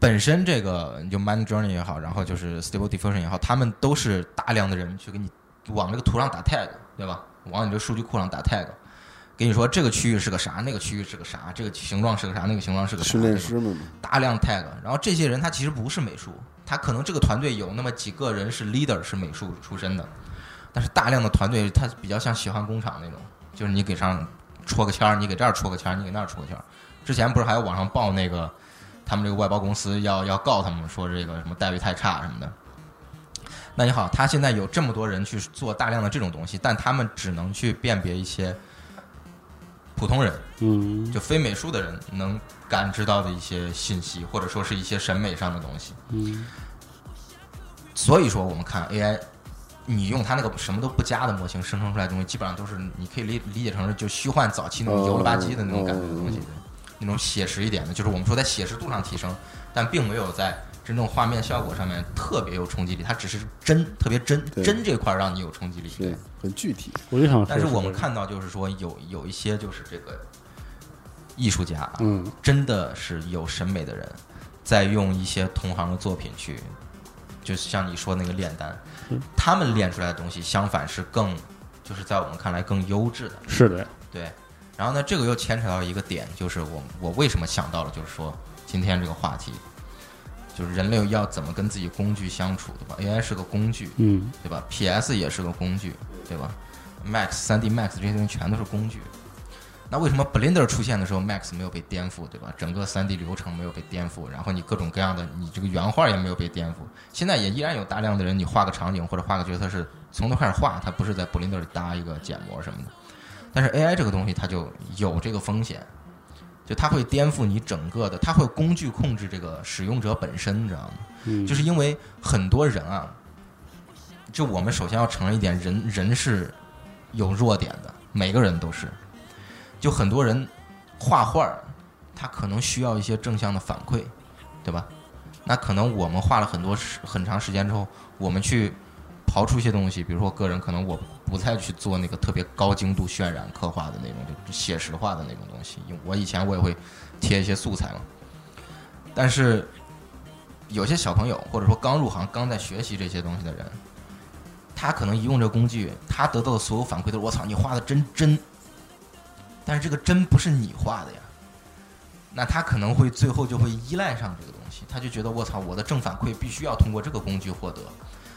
本身这个就 Mind Journey 也好，然后就是 Stable Diffusion 也好，他们都是大量的人去给你往这个图上打 tag，对吧？往你这数据库上打 tag，给你说这个区域是个啥，那个区域是个啥，这个形状是个啥，那个形状是个啥，训练师们，大量 tag，然后这些人他其实不是美术，他可能这个团队有那么几个人是 leader 是美术出身的，但是大量的团队他比较像喜欢工厂那种，就是你给上戳个签儿，你给这儿戳个签儿，你给那儿戳个签儿。之前不是还有网上报那个他们这个外包公司要要告他们说这个什么待遇太差什么的。那你好，他现在有这么多人去做大量的这种东西，但他们只能去辨别一些普通人，嗯。就非美术的人能感知到的一些信息，或者说是一些审美上的东西。嗯。所以说，我们看 AI，你用它那个什么都不加的模型生成出来的东西，基本上都是你可以理理解成是就虚幻早期那种哦油了吧唧的那种感觉的东西哦，那种写实一点的，就是我们说在写实度上提升，但并没有在真正画面效果上面特别有冲击力，它只是真特别真真这块儿让你有冲击力。对，很具体。我就想，但是我们，看到就是说有有一些就是这个艺术家啊，嗯真的是有审美的人，在用一些同行的作品去，就像你说那个炼丹，嗯他们炼出来的东西，相反是更，就是在我们看来更优质的。是的，对，然后呢，这个又牵扯到一个点，就是我我为什么想到了，就是说今天这个话题，就是人类要怎么跟自己工具相处，对吧？AI 是个工具，嗯对吧？PS 也是个工具，对吧？Max、3D Max 这些东西全都是工具。那为什么 Blender 出现的时候，Max 没有被颠覆，对吧？整个 3D 流程没有被颠覆，然后你各种各样的，你这个原画也没有被颠覆。现在也依然有大量的人，你画个场景或者画个角色是从头开始画，它不是在 Blender 里搭一个建模什么的。但是 AI 这个东西它就有这个风险，就它会颠覆你整个的，它会工具控制这个使用者本身，你知道吗？嗯，就是因为很多人啊，就我们首先要承认一点，人人是有弱点的，每个人都是。就很多人画画儿，他可能需要一些正向的反馈，对吧？那可能我们画了很多时很长时间之后，我们去刨出一些东西，比如说个人可能我不再去做那个特别高精度渲染刻画的那种，就写实化的那种东西。因为我以前我也会贴一些素材嘛，但是有些小朋友或者说刚入行、刚在学习这些东西的人，他可能一用这工具，他得到的所有反馈都是“我操，你画的真真”，但是这个真不是你画的呀。那他可能会最后就会依赖上这个东西，他就觉得我操，我的正反馈必须要通过这个工具获得。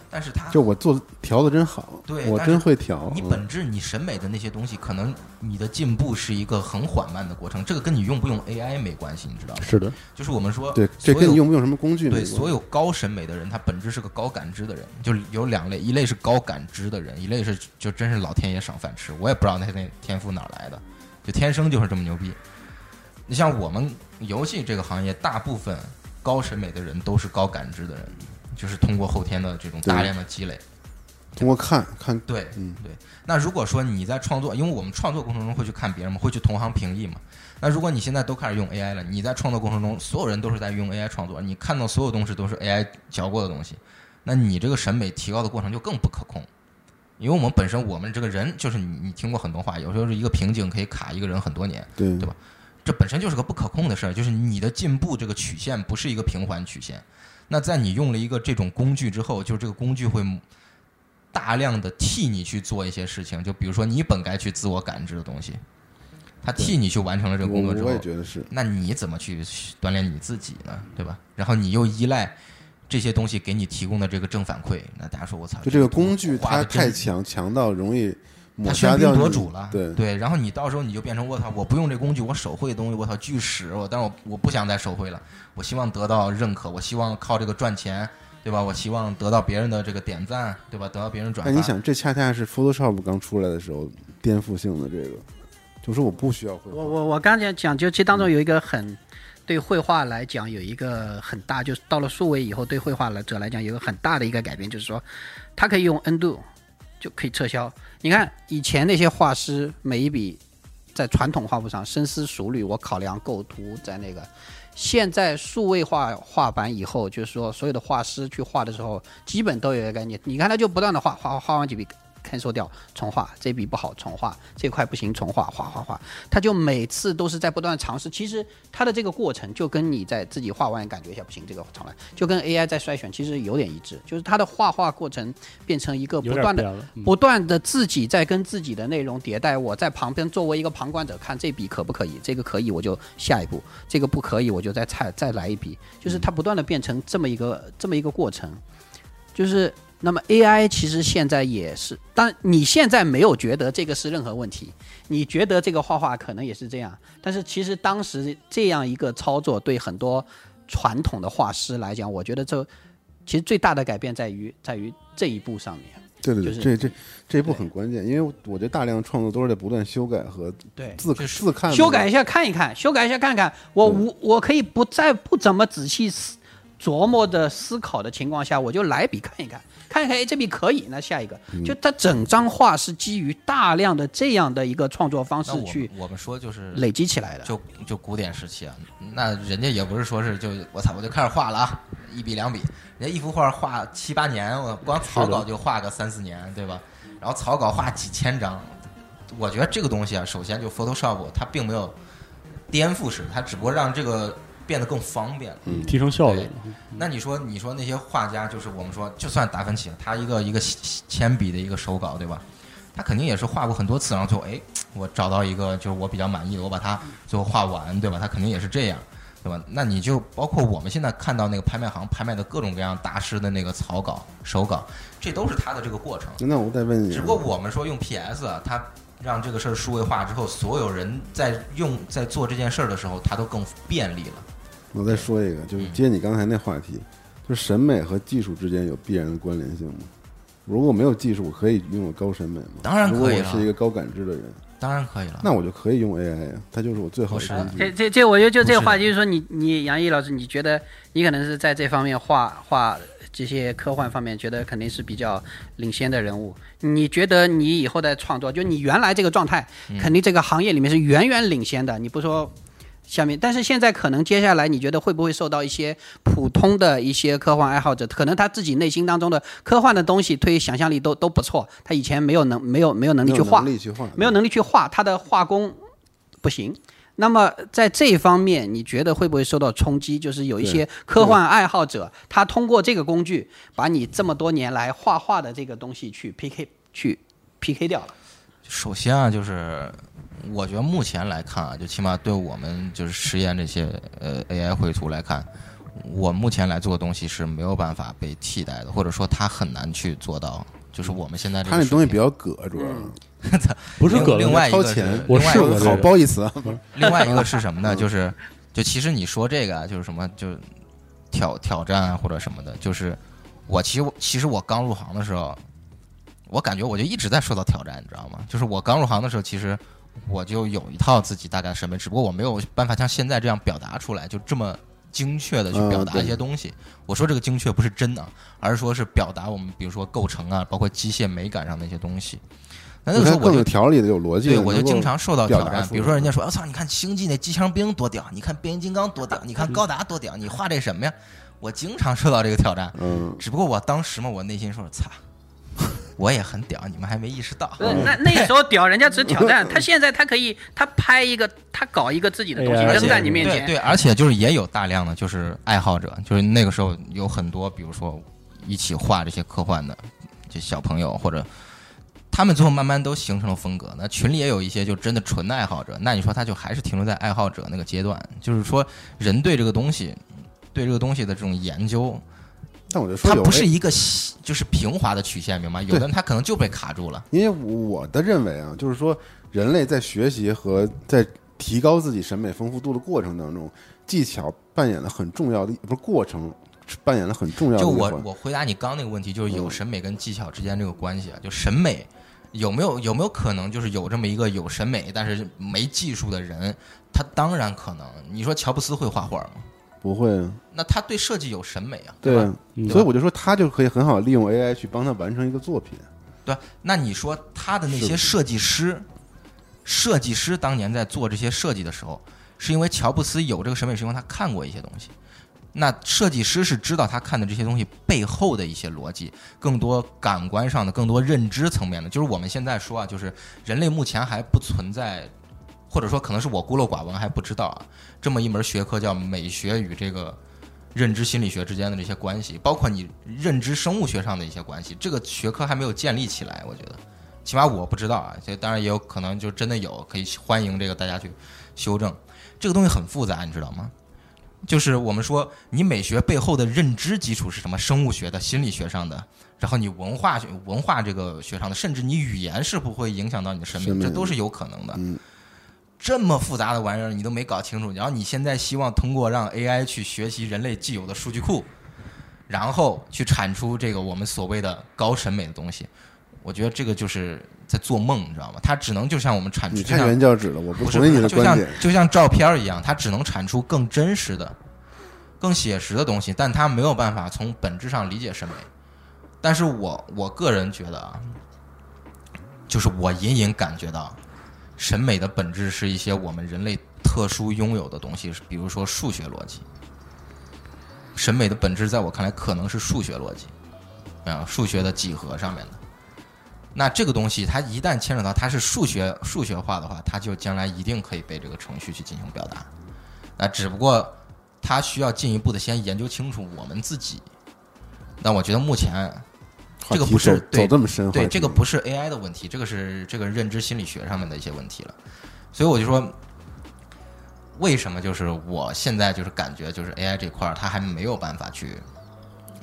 但是他就我做调的真好，我对我真会调。嗯你本质你审美的那些东西，可能你的进步是一个很缓慢的过程，这个跟你用不用 AI 没关系，你知道吗？是的，就是我们说，对，这跟你用不用什么工具对所有高审美的人，他本质是个高感知的人，就有两类，一类是高感知的人，一类是就真是老天爷赏饭吃，我也不知道那那天赋哪来的，就天生就是这么牛逼。你像我们游戏这个行业，大部分高审美的人都是高感知的人，就是通过后天的这种大量的积累。通过看看，对，嗯对。那如果说你在创作，因为我们创作过程中会去看别人嘛，会去同行评议嘛。那如果你现在都开始用 AI 了，你在创作过程中，所有人都是在用 AI 创作，你看到所有东西都是 AI 嚼过的东西，那你这个审美提高的过程就更不可控。因为我们本身我们这个人就是你，你听过很多话，有时候是一个瓶颈可以卡一个人很多年，对对吧这本身就是个不可控的事儿，就是你的进步这个曲线不是一个平缓曲线。那在你用了一个这种工具之后，就是这个工具会大量的替你去做一些事情，就比如说你本该去自我感知的东西，他替你去完成了这个工作之后我我也，觉得是，那你怎么去锻炼你自己呢？对吧？然后你又依赖这些东西给你提供的这个正反馈，那大家说我操，就这个工具它太强，强到容易抹他喧宾杀掉夺主了，对对，然后你到时候你就变成我操，我不用这工具，我手绘的东西，我操巨屎，我但是我我不想再手绘了，我希望得到认可，我希望靠这个赚钱，对吧？我希望得到别人的这个点赞，对吧？得到别人转发。哎，你想，这恰恰是 Photoshop 刚出来的时候颠覆性的这个，就是我不需要绘画我我我刚才讲，就其实当中有一个很对绘画来讲有一个很大，就是到了数位以后，对绘画来者来讲有一个很大的一个改变，就是说，它可以用度就可以撤销。你看以前那些画师每一笔在传统画布上深思熟虑，我考量构图在那个。现在数位画画板以后，就是说所有的画师去画的时候，基本都有一个概念。你看他就不断的画画画完几笔探索掉，重画，这笔不好重画，这块不行重画，画画画，他就每次都是在不断尝试。其实他的这个过程就跟你在自己画完感觉一下不行，这个重来，就跟 AI 在筛选其实有点一致，就是他的画画过程变成一个不断的。不断的自己在跟自己的内容迭代，我在旁边作为一个旁观者看这笔可不可以，这个可以我就下一步，这个不可以我就再再再来一笔，就是它不断的变成这么一个这么一个过程，就是那么 AI 其实现在也是，当你现在没有觉得这个是任何问题，你觉得这个画画可能也是这样，但是其实当时这样一个操作对很多传统的画师来讲，我觉得这其实最大的改变在于在于这一步上面。对对对，就是这这这一步很关键，因为我觉得大量创作都是在不断修改和对自自看修改一下看一看，修改一下看看，我对无我可以不在不怎么仔细思琢磨的思考的情况下，我就来笔看一看，看一看，哎，这笔可以，那下一个，嗯就他整张画是基于大量的这样的一个创作方式去我们说就是累积起来的。就就古典时期啊，那人家也不是说是就我操我就开始画了啊，一笔两笔，人家一幅画画七八年，我光草稿就画个三四年，对吧？然后草稿画几千张，我觉得这个东西啊，首先就 Photoshop 它并没有颠覆式，它只不过让这个变得更方便了。嗯提升效率了。那你说，你说那些画家，就是我们说，就算达芬奇，他一个一个铅笔的一个手稿，对吧？他肯定也是画过很多次，然后最后哎，我找到一个就是我比较满意的，我把它最后画完，对吧？他肯定也是这样，对吧？那你就包括我们现在看到那个拍卖行拍卖的各种各样大师的那个草稿、手稿，这都是他的这个过程。那我再问你啊，只不过我们说用 PS 啊，它让这个事儿数位化之后，所有人在用在做这件事儿的时候，它都更便利了。我再说一个，就是嗯接你刚才那话题，就是审美和技术之间有必然的关联性吗？如果没有技术，我可以拥有高审美吗？当然如果我可以了是一个高感知的人，当然可以了。那我就可以用 AI 啊，它就是我最好的。这这这，我觉得就这个话题，就是说你你杨毅老师，你觉得你可能是在这方面画画这些科幻方面，觉得肯定是比较领先的人物。你觉得你以后的创作，就你原来这个状态，嗯肯定这个行业里面是远远领先的。你不说下面，但是现在可能接下来，你觉得会不会受到一些普通的一些科幻爱好者，可能他自己内心当中的科幻的东西，推想象力都都不错，他以前没有能没有没有能力去画能，力去画，没有能力去画，他的画工不行。那么在这一方面，你觉得会不会受到冲击？就是有一些科幻爱好者，他通过这个工具，把你这么多年来画画的这个东西去 PK 去 PK 掉了。首先啊，就是我觉得目前来看啊，就起码对我们就是实验这些呃 AI 绘图来看，我目前来做的东西是没有办法被替代的，或者说它很难去做到。就是我们现在这个它那东西比较葛，主要 不是葛另另外一个是超前。我另外一个试过好褒义词啊，另外一个是什么呢？嗯就是就其实你说这个啊就是什么，就挑挑战啊或者什么的，就是我其实我其实我刚入行的时候，我感觉我就一直在受到挑战，你知道吗？就是我刚入行的时候，其实我就有一套自己大概的审美，只不过我没有办法像现在这样表达出来，就这么精确的去表达一些东西。我说这个精确不是真的，而是说是表达我们比如说构成啊，包括机械美感上的一些东西。那那个时候我就条理的、有逻辑对，我就经常受到挑战。比如说，人家说：“我、操，你看星际那机枪兵多屌，你看变形金刚多屌，你看高达多屌，你画这什么呀？”我经常受到这个挑战。嗯，只不过我当时嘛，我内心说：“操，我也很屌，你们还没意识到。那那时候屌人家只是挑战，他现在他可以他拍一个他搞一个自己的东西扔在你面前，对对，而且就是也有大量的就是爱好者，就是那个时候有很多，比如说一起画这些科幻的这小朋友，或者他们最后慢慢都形成了风格。那群里也有一些就真的纯的爱好者，那你说他就还是停留在爱好者那个阶段，就是说人对这个东西，对这个东西的这种研究。但我就说它不是一个细就是平滑的曲线，明白吗？有的人他可能就被卡住了。因为我的认为啊，就是说人类在学习和在提高自己审美丰富度的过程当中，技巧扮演了很重要的，不是过程扮演了很重要的就。我我回答你刚那个问题，就是有嗯审美跟技巧之间这个关系啊，就审美有没有有没有可能就是有这么一个有审美但是没技术的人？他当然可能。你说乔布斯会画画吗？不会啊，那他对设计有审美啊，对吧？所以我就说他就可以很好利用 AI 去帮他完成一个作品。对，那你说他的那些设计师，设计师当年在做这些设计的时候，是因为乔布斯有这个审美，是因为他看过一些东西。那设计师是知道他看的这些东西背后的一些逻辑，更多感官上的、更多认知层面的。就是我们现在说啊，就是人类目前还不存在，或者说可能是我孤陋寡闻还不知道啊，这么一门学科叫美学与这个认知心理学之间的这些关系，包括你认知生物学上的一些关系，这个学科还没有建立起来，我觉得，起码我不知道啊，这当然也有可能就真的有，可以欢迎这个大家去修正。这个东西很复杂，你知道吗？就是我们说，你美学背后的认知基础是什么？生物学的、心理学上的，然后你文化学、文化这个学上的，甚至你语言是不会影响到你的审美，这都是有可能的。嗯，这么复杂的玩意儿你都没搞清楚，然后你现在希望通过让 AI 去学习人类既有的数据库，然后去产出这个我们所谓的高审美的东西，我觉得这个就是在做梦，你知道吗？它只能就像我们产出，你太就像原教旨了，我不不是同意你的就像观点。就像照片一样，它只能产出更真实的、更写实的东西，但它没有办法从本质上理解审美。但是我我个人觉得啊，就是我隐隐感觉到，审美的本质是一些我们人类特殊拥有的东西，比如说数学逻辑。审美的本质，在我看来，可能是数学逻辑，啊，数学的几何上面的。那这个东西，它一旦牵扯到它是数学数学化的话，它就将来一定可以被这个程序去进行表达。那只不过它需要进一步的先研究清楚我们自己。那我觉得目前这个不是对走这么深，对这个不是 AI 的问题，这个是这个认知心理学上面的一些问题了。所以我就说，为什么就是我现在就是感觉就是 AI 这块儿它还没有办法去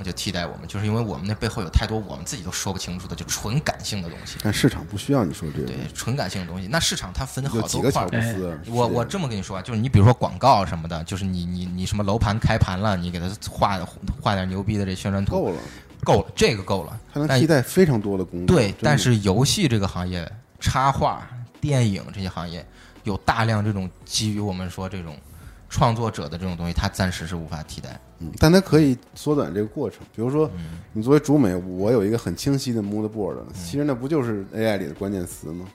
就替代我们，就是因为我们那背后有太多我们自己都说不清楚的就纯感性的东西。但市场不需要你说这个对，，纯感性的东西，那市场它分好几个乔多块儿。布斯啊？我我这么跟你说啊，就是你比如说广告什么的，就是你你你什么楼盘开盘了，你给它画画点牛逼的这宣传图，够了，够了，这个够了。它能替代非常多的工作。对但是游戏这个行业、插画、电影这些行业，有大量这种基于我们说这种创作者的这种东西，它暂时是无法替代。嗯，但它可以缩短这个过程。比如说，嗯你作为主美，我有一个很清晰的 mood board，其实那不就是 AI 里的关键词吗？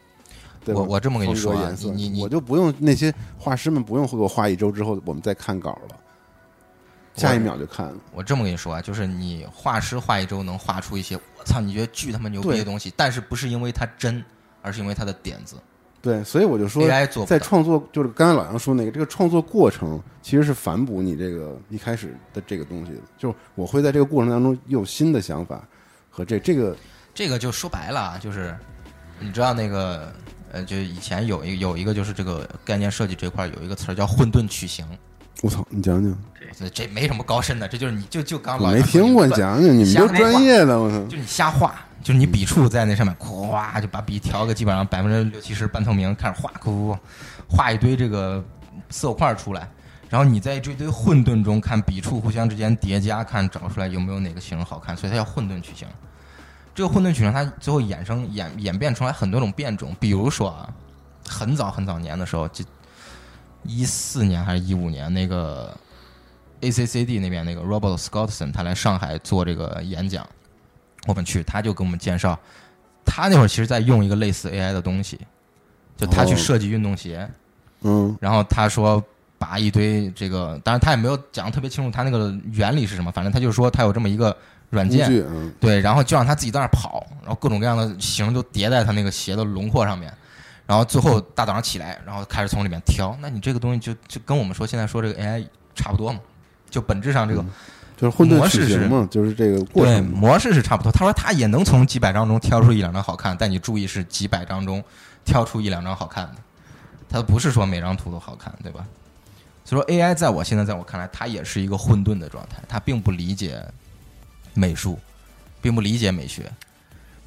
对我我这么跟你说啊你你我就不用那些画师们不用给我画一周之后，我们再看稿了，下一秒就看了。我这么跟你说啊，就是你画师画一周能画出一些我操你觉得巨他妈牛逼的东西，但是不是因为它真，而是因为它的点子对，所以我就说，，AI 做。在创作，就是刚才老杨说那个，这个创作过程其实是反哺你这个一开始的这个东西的。就是我会在这个过程当中又有新的想法和这这个这个就说白了啊，就是你知道那个呃，就以前有一有一个就是这个概念设计这块儿有一个词儿叫混沌曲形，我操，你讲讲，这这没什么高深的，这就是你就就刚老没听过，讲讲，你们都专业的，我操，就你瞎画，就是你笔触在那上面，咵就把笔调个基本上百分之六七十半透明，开始画，咕画一堆这个色块出来，然后你在这堆混沌中看笔触互相之间叠加，看找出来有没有哪个形好看，所以它叫混沌曲形。这个混沌曲形它最后衍生演演变出来很多种变种，比如说啊，很早很早年的时候，就一四年还是一五年那个 ACCD 那边那个 Robert Scottson 他来上海做这个演讲。我们去，他就给我们介绍，他那会儿其实在用一个类似 AI 的东西，就他去哦设计运动鞋，嗯。然后他说把一堆这个，当然他也没有讲得特别清楚他那个原理是什么，反正他就说他有这么一个软件，对，然后就让他自己在那儿跑，然后各种各样的形都叠在他那个鞋的轮廓上面，然后最后大早上起来，然后开始从里面挑，那你这个东西就就跟我们说现在说这个 AI 差不多嘛，就本质上这个。就是混沌模式是曲形嘛，就是这个过对，程。模式是差不多。他说他也能从几百张中挑出一两张好看，但你注意是几百张中挑出一两张好看的，他不是说每张图都好看，对吧？所以说 AI 在我现在在我看来，它也是一个混沌的状态，它并不理解美术，并不理解美学。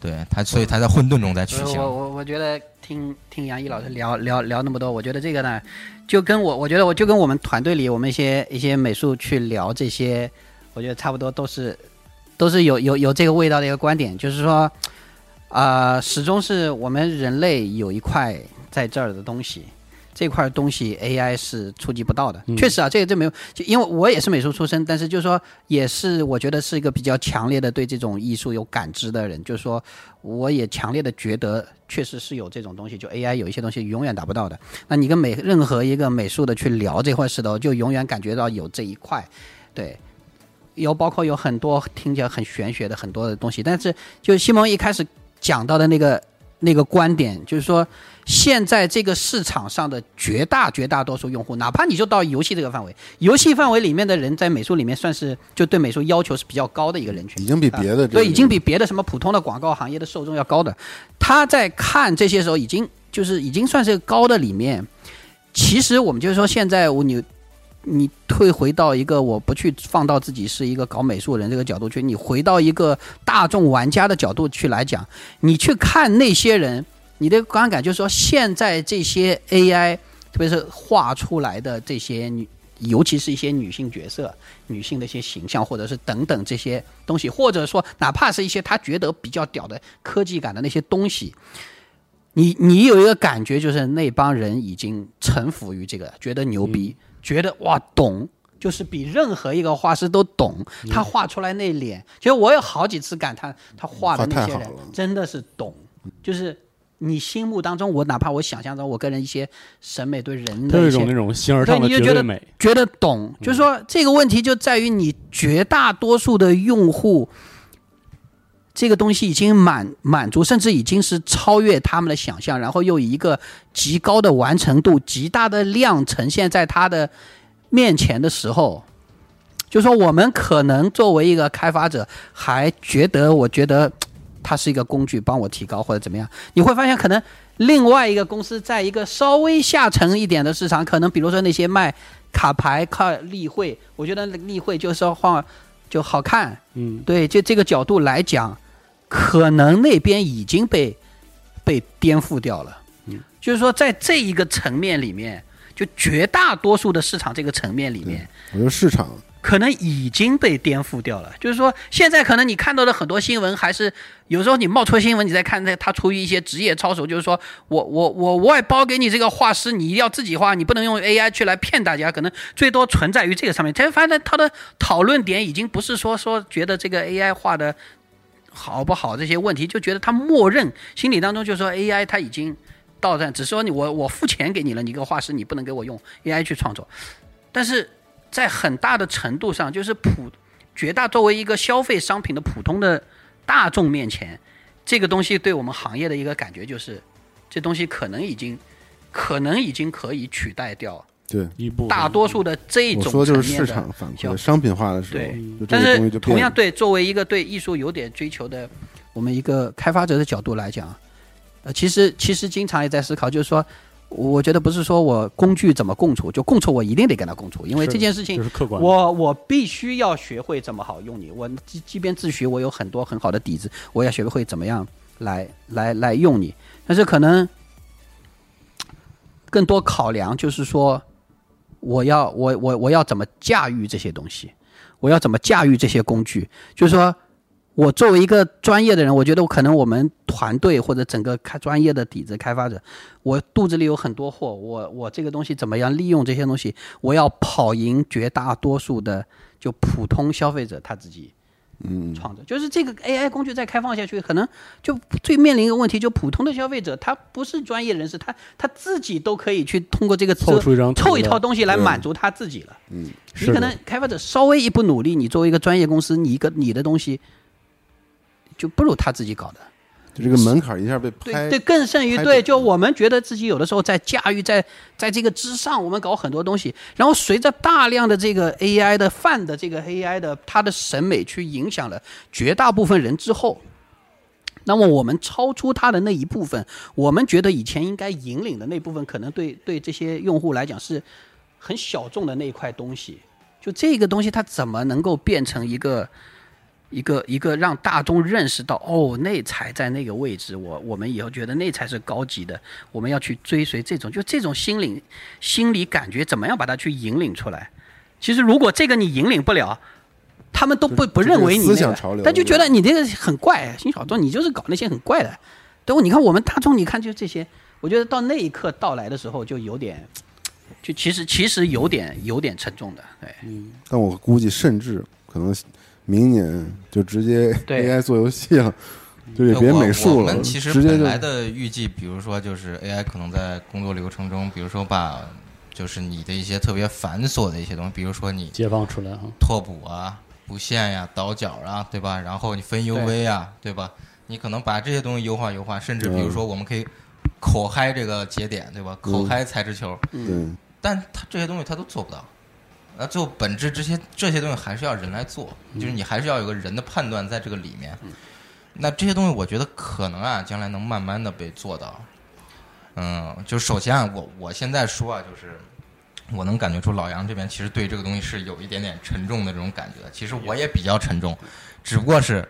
对他，所以他在混沌中在取我。我我觉得听听杨毅老师聊聊聊那么多，我觉得这个呢，就跟我我觉得我就跟我们团队里我们一些一些美术去聊这些，我觉得差不多都是都是有有有这个味道的一个观点，就是说，啊、始终是我们人类有一块在这儿的东西。这块东西 AI 是触及不到的，嗯。确实啊，这个这没有，就因为我也是美术出身，但是就是说，也是我觉得是一个比较强烈的对这种艺术有感知的人，就是说，我也强烈的觉得，确实是有这种东西，就 AI 有一些东西永远达不到的。那你跟美任何一个美术的去聊这块石头，就永远感觉到有这一块，对，有包括有很多听起来很玄学的很多的东西，但是就西蒙一开始讲到的那个那个观点，就是说现在这个市场上的绝大绝大多数用户，哪怕你就到游戏这个范围，游戏范围里面的人在美术里面算是就对美术要求是比较高的一个人群已。经比别的这个对，已经比别的什么普通的广告行业的受众要高的。他在看这些时候，已经就是已经算是高的里面。其实我们就是说，现在我你你退回到一个我不去放到自己是一个搞美术人这个角度去，你回到一个大众玩家的角度去来讲，你去看那些人，你的观感就是说，现在这些 AI，特别是画出来的这些女。尤其是一些女性角色、女性的一些形象，或者是等等这些东西，或者说哪怕是一些他觉得比较屌的科技感的那些东西，你你有一个感觉，就是那帮人已经臣服于这个，觉得牛逼，觉得哇懂，就是比任何一个画师都懂。他画出来那脸，其实我有好几次感叹，他画的那些人真的是懂，就是。你心目当中，我哪怕我想象中，我个人一些审美对人的一种那种形而上的对你就觉得绝对美。觉得懂，就是说这个问题就在于你绝大多数的用户，这个东西已经满满足，甚至已经是超越他们的想象，然后又以一个极高的完成度、极大的量呈现在他的面前的时候，就说我们可能作为一个开发者，还觉得我觉得它是一个工具，帮我提高或者怎么样，你会发现可能另外一个公司在一个稍微下沉一点的市场，可能比如说那些卖卡牌、靠例会，我觉得例会就是要画就好看，嗯，对，就这个角度来讲，可能那边已经被被颠覆掉了。嗯，就是说在这一个层面里面，就绝大多数的市场这个层面里面，我觉得市场可能已经被颠覆掉了。就是说，现在可能你看到的很多新闻，还是有时候你冒出新闻，你再看那他出于一些职业操守，就是说我我我外包给你这个画师，你一定要自己画，你不能用 AI 去来骗大家。可能最多存在于这个上面。才发现他的讨论点已经不是说说觉得这个 AI 画的好不好这些问题，就觉得他默认心里当中就说 AI 它已经到站，只是说你我我付钱给你了，你个画师你不能给我用 AI 去创作，但是在很大的程度上，就是普绝大作为一个消费商品的普通的大众面前，这个东西对我们行业的一个感觉就是，这东西可能已经可能已经可以取代掉。对，一部大多数的这我种说就是市场反馈商品化的时候对，但是。同样对作为一个对艺术有点追求的我们一个开发者的角度来讲，呃，其实其实经常也在思考，就是说，我觉得不是说我工具怎么共处，就共处我一定得跟他共处，因为这件事情这是客观。我我必须要学会怎么好用你。我即即便自学，我有很多很好的底子，我也学会怎么样来来来用你。但是可能更多考量就是说，我要我我我要怎么驾驭这些东西，我要怎么驾驭这些工具，就是说。我作为一个专业的人，我觉得我可能我们团队或者整个开专业的底子开发者，我肚子里有很多货，我我这个东西怎么样利用这些东西，我要跑赢绝大多数的就普通消费者他自己嗯，创造，就是这个 AI 工具再开放下去，可能就最面临一个问题，就普通的消费者他不是专业人士，他他自己都可以去通过这个凑出一张凑一套东西来满足他自己了。嗯，你可能开发者稍微一不努力，你作为一个专业公司，你一个你的东西就不如他自己搞的。就这个门槛一下被拍，对对，更甚于对，就我们觉得自己有的时候在驾驭，在在这个之上，我们搞很多东西，然后随着大量的这个 AI 的泛的这个 AI 的它的审美去影响了绝大部分人之后，那么我们超出它的那一部分，我们觉得以前应该引领的那部分，可能对对这些用户来讲是很小众的那一块东西。就这个东西，它怎么能够变成一个一个一个让大众认识到，哦，那才在那个位置，我我们以后觉得那才是高级的，我们要去追随这种，就这种心理心理感觉，怎么样把它去引领出来？其实如果这个你引领不了，他们都不不认为你思那个想潮流，但就觉得你这个很怪，新小众，你就是搞那些很怪的。对，你看我们大众，你看就这些，我觉得到那一刻到来的时候，就有点，就其实其实有点有点沉重的，对。但我估计甚至可能明年就直接对 AI 做游戏了，就也别我美术了，我们其实直接就本来的预计，比如说就是 AI 可能在工作流程中，比如说把就是你的一些特别繁琐的一些东西，比如说你解放出来啊。拓扑啊、布线呀、倒角啊，对吧？然后你分 UV 啊，对吧？你可能把这些东西优化优化，甚至比如说我们可以口嗨这个节点，对吧？口嗨材质球，嗯但它这些东西它都做不到。那最后本质这些这些东西还是要人来做，就是你还是要有个人的判断在这个里面。那这些东西我觉得可能啊，将来能慢慢的被做到。嗯，就首先啊，我我现在说啊，就是我能感觉出老杨这边其实对这个东西是有一点点沉重的这种感觉。其实我也比较沉重，只不过是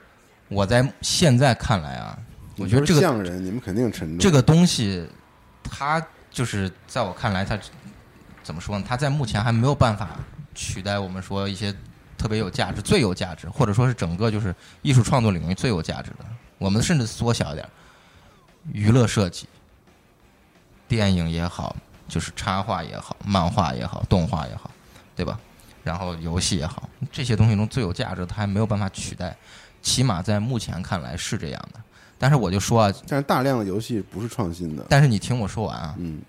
我在现在看来啊，我觉得这个匠人，你们肯定沉重。这个东西，它就是在我看来，它怎么说呢？它在目前还没有办法取代我们说一些特别有价值、最有价值，或者说是整个就是艺术创作领域最有价值的。我们甚至缩小一点，娱乐设计、电影也好，就是插画也好、漫画也好、动画也好，对吧？然后游戏也好，这些东西中最有价值，它还没有办法取代。起码在目前看来是这样的。但是我就说啊，但是大量的游戏不是创新的，但是你听我说完啊，嗯，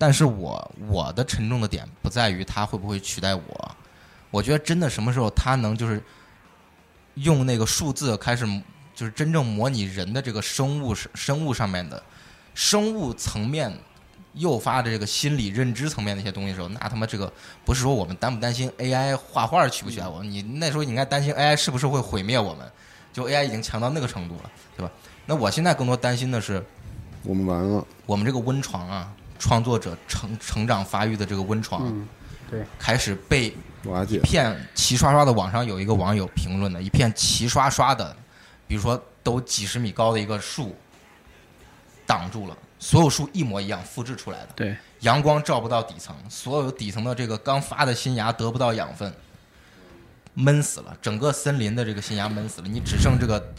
但是我我的沉重的点不在于它会不会取代我，我觉得真的什么时候它能就是用那个数字开始就是真正模拟人的这个生物生物上面的生物层面诱发的这个心理认知层面的一些东西的时候，那他妈这个不是说我们担不担心 AI 画画取不取代我们，你那时候你应该担心 AI 是不是会毁灭我们，就 AI 已经强到那个程度了，对吧？那我现在更多担心的是。我们完了，我们这个温床啊，创作者成成长发育的这个温床，嗯对，开始被一瓦解。片齐刷刷的网上有一个网友评论的，一片齐刷刷的，比如说都几十米高的一个树挡住了，所有树一模一样复制出来的，对，阳光照不到底层，所有底层的这个刚发的新芽得不到养分，闷死了，整个森林的这个新芽闷死了，你只剩这个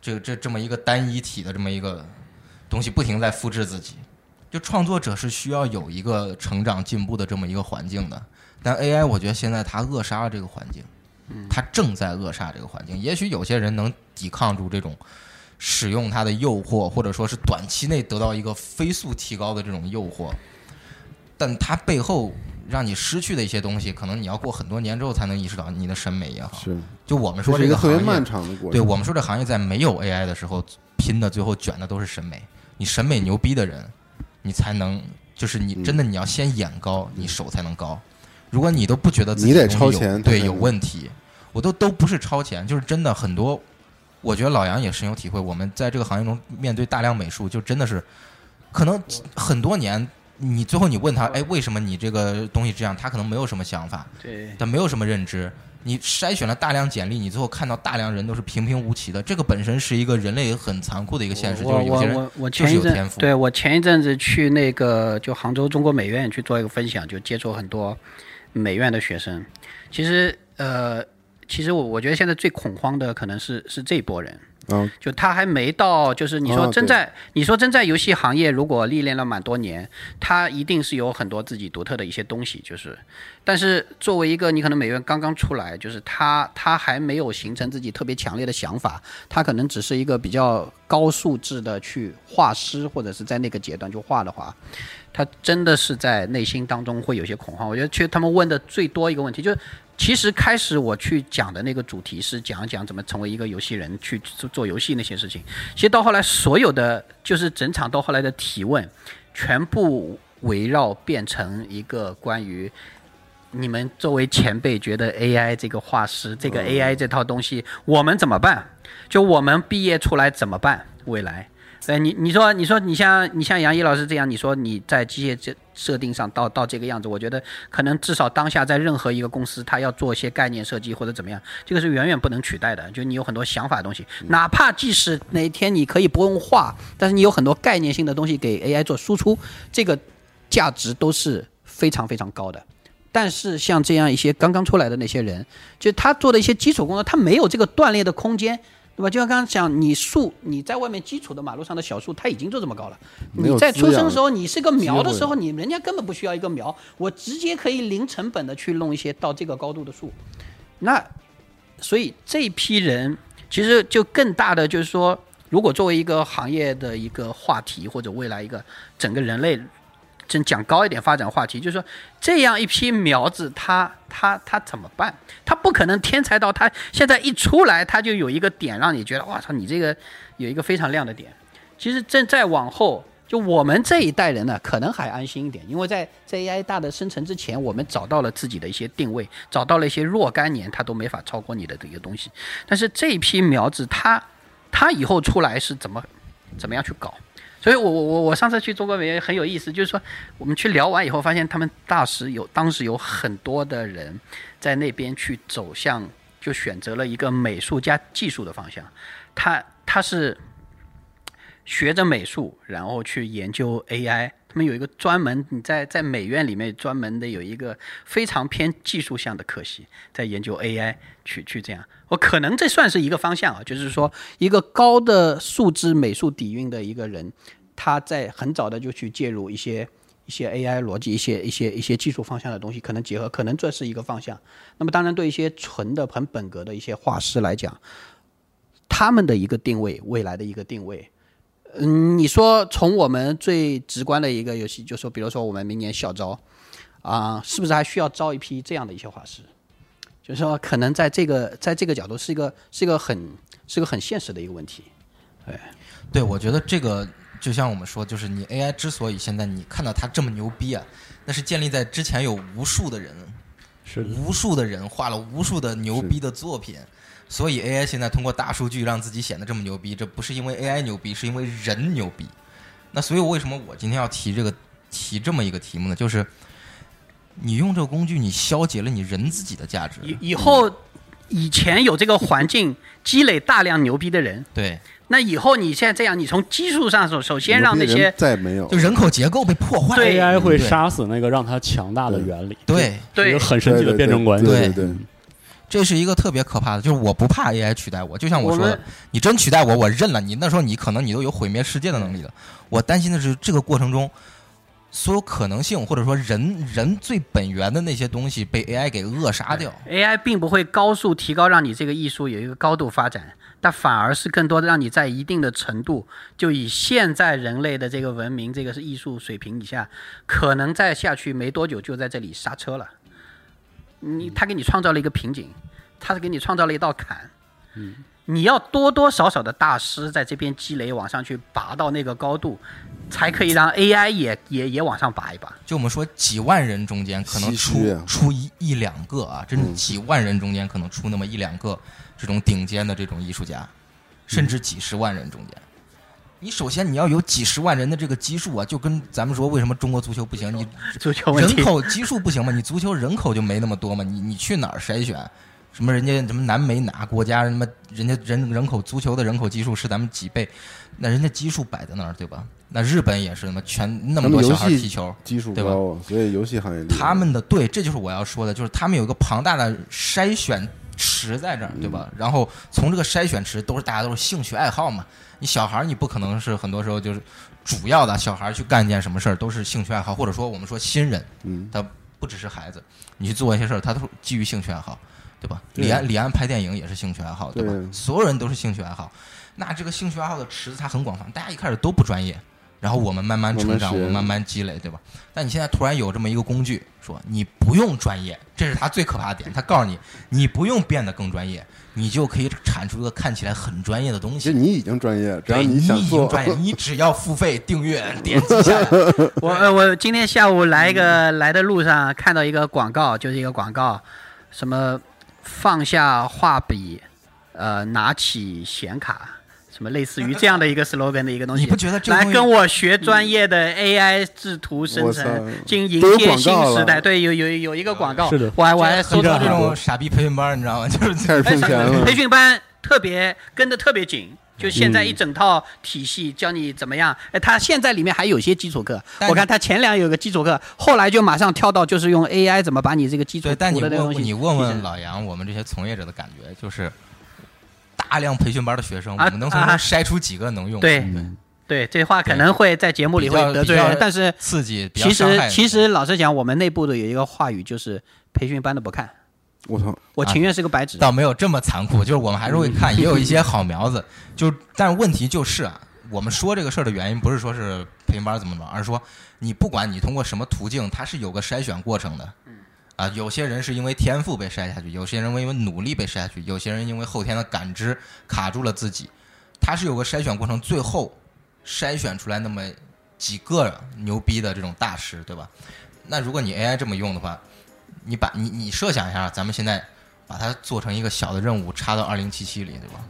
这个这这么一个单一体的这么一个东西，不停在复制自己。就创作者是需要有一个成长进步的这么一个环境的，但 AI 我觉得现在它扼杀了这个环境，它正在扼杀这个环境。也许有些人能抵抗住这种使用它的诱惑，或者说是短期内得到一个飞速提高的这种诱惑，但它背后让你失去的一些东西，可能你要过很多年之后才能意识到你的审美也好。是，就我们说这个行业漫长的过程。对我们说这行业在没有 AI 的时候，拼的最后卷的都是审美。你审美牛逼的人，你才能就是你嗯真的你要先眼高，你手才能高。如果你都不觉得自己你得东西有超前对有问题，我都都不是超前，就是真的很多。我觉得老杨也深有体会，我们在这个行业中面对大量美术，就真的是可能很多年，你最后你问他，哎，为什么你这个东西这样？他可能没有什么想法，对，他没有什么认知。你筛选了大量简历，你最后看到大量人都是平平无奇的，这个本身是一个人类很残酷的一个现实，就是有些人我我我就前一阵是有天赋。对我前一阵子去那个就杭州中国美院去做一个分享，就接触很多美院的学生。其实呃，其实我我觉得现在最恐慌的可能是是这波人，啊，就他还没到，就是你说真在、你说真在游戏行业，如果历练了蛮多年，他一定是有很多自己独特的一些东西，就是，但是作为一个你可能美院刚刚出来，就是他他还没有形成自己特别强烈的想法，他可能只是一个比较高素质的去画师，或者是在那个阶段就画的话，他真的是在内心当中会有些恐慌。我觉得其实他们问的最多一个问题就是。其实开始我去讲的那个主题是讲一讲怎么成为一个游戏人，去做做游戏那些事情。其实到后来，所有的就是整场到后来的提问，全部围绕变成一个关于你们作为前辈觉得 AI 这个画师，这个 AI 这套东西，我们怎么办？就我们毕业出来怎么办？未来对你，你说，你说，你像你像杨毅老师这样，你说你在机械这设定上到到这个样子，我觉得可能至少当下在任何一个公司，他要做一些概念设计或者怎么样，这个是远远不能取代的。就你有很多想法的东西，哪怕即使哪一天你可以不用画，但是你有很多概念性的东西给 AI 做输出，这个价值都是非常非常高的。但是像这样一些刚刚出来的那些人，就他做的一些基础工作，他没有这个锻炼的空间。对吧？就像刚刚讲，你树你在外面基础的马路上的小树，它已经就这么高了。你在出生的时候，你是个苗的时候，你人家根本不需要一个苗，我直接可以零成本的去弄一些到这个高度的树。那所以这批人其实就更大的就是说，如果作为一个行业的一个话题，或者未来一个整个人类真讲高一点发展话题，就是说这样一批苗子，他他他怎么办？他不可能天才到他现在一出来，他就有一个点让你觉得，哇操，你这个有一个非常亮的点。其实正再往后，就我们这一代人呢，可能还安心一点，因为在在 AI 大的生成之前，我们找到了自己的一些定位，找到了一些若干年它都没法超过你的这个东西。但是这一批苗子，它它以后出来是怎么怎么样去搞？所以我我我我上次去中国美院很有意思，就是说我们去聊完以后，发现他们大时有当时有很多的人在那边去走向，就选择了一个美术加技术的方向。他他是学着美术，然后去研究 AI。他们有一个专门，你在在美院里面专门的有一个非常偏技术向的科系，在研究 AI，去去这样。我可能这算是一个方向啊，就是说一个高的素质美术底蕴的一个人，他在很早的就去介入一些一些 AI 逻辑、一些一些一些技术方向的东西，可能结合，可能这是一个方向。那么当然，对一些纯的很本格的一些画师来讲，他们的一个定位，未来的一个定位。嗯，你说从我们最直观的一个游戏，就说比如说我们明年校招，啊、是不是还需要招一批这样的一些画师？就是说，可能在这个在这个角度是一个是一个很是个很现实的一个问题。对，对我觉得这个就像我们说，就是你 AI 之所以现在你看到它这么牛逼啊，那是建立在之前有无数的人，是无数的人画了无数的牛逼的作品，所以 AI 现在通过大数据让自己显得这么牛逼，这不是因为 AI 牛逼，是因为人牛逼。那所以为什么我今天要提这个提这么一个题目呢？就是你用这个工具，你消解了你人自己的价值。以以后以前有这个环境积累大量牛逼的人，对，那以后你现在这样，你从基数上首首先让那些再没有就人口结构被破坏。对 AI 会杀死那个让它强大的原理，对，对个很神奇的辩证关系。对对对，这是一个特别可怕的，就是我不怕 AI 取代我，就像我说的，你真取代我，我认了你。那时候你可能你都有毁灭世界的能力了。我担心的是这个过程中，所有可能性或者说人人最本源的那些东西被 AI 给扼杀掉。AI 并不会高速提高，让你这个艺术有一个高度发展，但反而是更多的让你在一定的程度，就以现在人类的这个文明，这个是艺术水平以下，可能再下去没多久就在这里刹车了。你他给你创造了一个瓶颈，他是给你创造了一道坎。你要多多少少的大师在这边积累，往上去拔到那个高度，才可以让 AI 也也也往上拔一拔。就我们说几万人中间可能出啊出一一两个啊，真几万人中间可能出那么一两个这种顶尖的这种艺术家，甚至几十万人中间。你首先你要有几十万人的这个基数啊，就跟咱们说为什么中国足球不行，你足球，人口基数不行嘛？你足球人口就没那么多嘛？你你去哪儿筛选？什么人家什么南美哪国家什么人家人人口足球的人口基数是咱们几倍，那人家基数摆在那儿对吧？那日本也是他妈全那么多小孩踢球，基数对吧所以游戏行业他们的对，这就是我要说的，就是他们有一个庞大的筛选池在这儿，对吧？然后从这个筛选池都是大家都是兴趣爱好嘛，你小孩儿你不可能是很多时候就是主要的小孩儿去干一件什么事儿都是兴趣爱好，或者说我们说新人，嗯，他不只是孩子，你去做一些事儿，他都是基于兴趣爱好，对吧？对李安李安拍电影也是兴趣爱好，对吧？对所有人都是兴趣爱好，那这个兴趣爱好的池子它很广泛，大家一开始都不专业，然后我们慢慢成长，我们慢慢积累，对吧？但你现在突然有这么一个工具，说你不用专业，这是他最可怕的点，他告诉你你不用变得更专业，你就可以产出一个看起来很专业的东西。你已经专业，只要对你想做，已经专业，你只要付费订阅点击下 来，我呃我今天下午来一个来的路上看到一个广告，就是一个广告，什么放下画笔，呃，拿起显卡，什么类似于这样的一个 slogan 的一个东西你不，觉得这来跟我学专业的 AI 制图生成，进迎接新时代。对，有有有一个广告，是的我还我还搜到这种这种傻逼培训班，你知道吗？就是开始骗钱了培。训班特别跟的特别紧。就现在一整套体系教你怎么样，哎，他现在里面还有些基础课，我看他前两有个基础课，后来就马上跳到就是用 AI 怎么把你这个基础对，但你问你问问老杨，我们这些从业者的感觉就是，大量培训班的学生，啊我们能从中啊。筛出几个能用？对嗯对，这话可能会在节目里会得罪人，但是刺激，比较其实其实老实讲，我们内部的有一个话语就是培训班的不看，我操，我情愿是个白纸。倒没有这么残酷，就是我们还是会看，也有一些好苗子。就但是问题就是啊，我们说这个事儿的原因不是说是培训班怎么着，而是说你不管你通过什么途径，它是有个筛选过程的。啊，有些人是因为天赋被筛下去，有些人因为努力被筛下去，有些人因为后天的感知卡住了自己，它是有个筛选过程，最后筛选出来那么几个牛逼的这种大师，对吧？那如果你 AI 这么用的话，你把你你设想一下，咱们现在把它做成一个小的任务，插到二零七七里，对吧？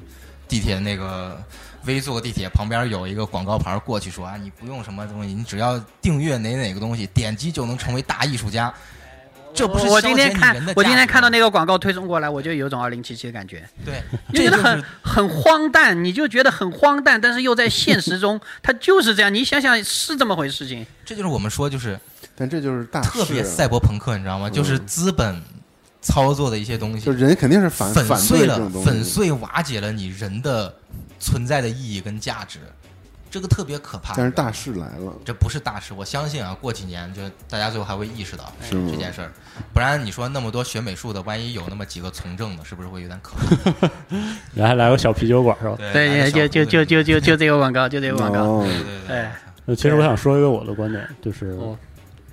地铁那个微坐地铁旁边有一个广告牌过去说啊，你不用什么东西，你只要订阅哪哪个东西，点击就能成为大艺术家。这不是我今天看我今天看到那个广告推送过来，我就有种二零七七的感觉，对，就觉得这就是很很荒诞，你就觉得很荒诞，但是又在现实中，它就是这样。你想想，是这么回事情。这就是我们说就是但这就是大特别赛博朋克，你知道吗？就是资本操作的一些东西就，人肯定是反粉反碎了粉碎瓦解了你人的存在的意义跟价值，这个特别可怕。但是大势来了，这不是大势，我相信啊，过几年就大家最后还会意识到是这件事儿，不然你说那么多学美术的，万一有那么几个从政的，是不是会有点可怕？然后还来个小啤酒馆是吧？对，就就就就就就这个广告，就这个广告。哦对对对，其实我想说一个我的观点，就是哦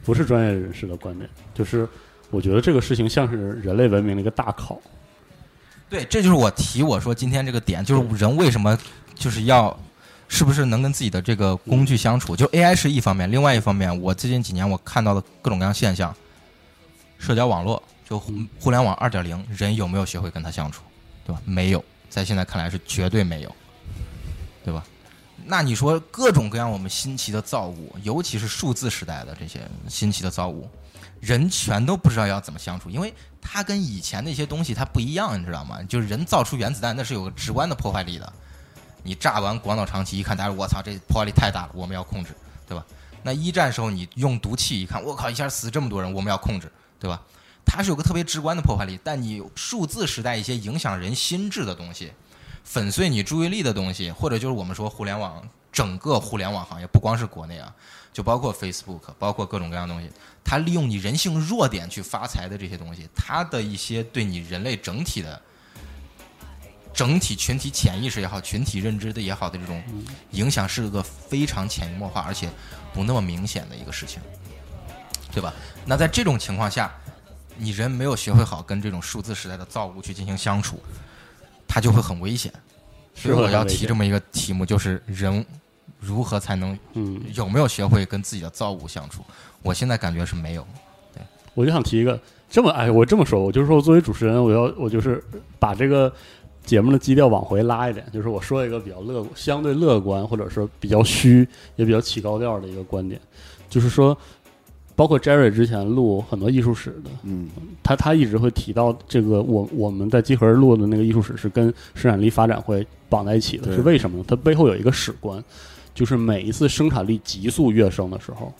不是专业人士的观点，就是我觉得这个事情像是人类文明的一个大考。对，这就是我提我说今天这个点，就是人为什么就是要。是不是能跟自己的这个工具相处？就 AI 是一方面，另外一方面，我最近几年我看到的各种各样现象，社交网络就互互联网二点零，人有没有学会跟它相处，对吧？没有，在现在看来是绝对没有，对吧？那你说各种各样我们新奇的造物，尤其是数字时代的这些新奇的造物，人全都不知道要怎么相处，因为它跟以前那些东西它不一样，你知道吗？就是人造出原子弹，那是有个直观的破坏力的。你炸完广岛长崎，一看大家我操，这破坏力太大了，我们要控制，对吧？那一战时候你用毒气，一看我靠，一下死这么多人，我们要控制，对吧？它是有个特别直观的破坏力，但你数字时代一些影响人心智的东西，粉碎你注意力的东西，或者就是我们说互联网整个互联网行业，不光是国内啊，就包括 Facebook，包括各种各样的东西，它利用你人性弱点去发财的这些东西，它的一些对你人类整体的。整体群体潜意识也好，群体认知的也好的这种影响，是个非常潜移默化，而且不那么明显的一个事情，对吧？那在这种情况下，你人没有学会好跟这种数字时代的造物去进行相处，它就会很危险。所以我要提这么一个题目，就是人如何才能嗯，有没有学会跟自己的造物相处？我现在感觉是没有。对我就想提一个这么哎，我这么说，我就是说作为主持人，我要我就是把这个节目的基调往回拉一点，就是我说一个比较乐相对乐观，或者说比较虚，也比较起高调的一个观点，就是说，包括 Jerry 之前录很多艺术史的，嗯。他他一直会提到这个，我我们在集合录的那个艺术史是跟生产力发展会绑在一起的，是为什么呢？它背后有一个史观，就是每一次生产力急速跃升的时候，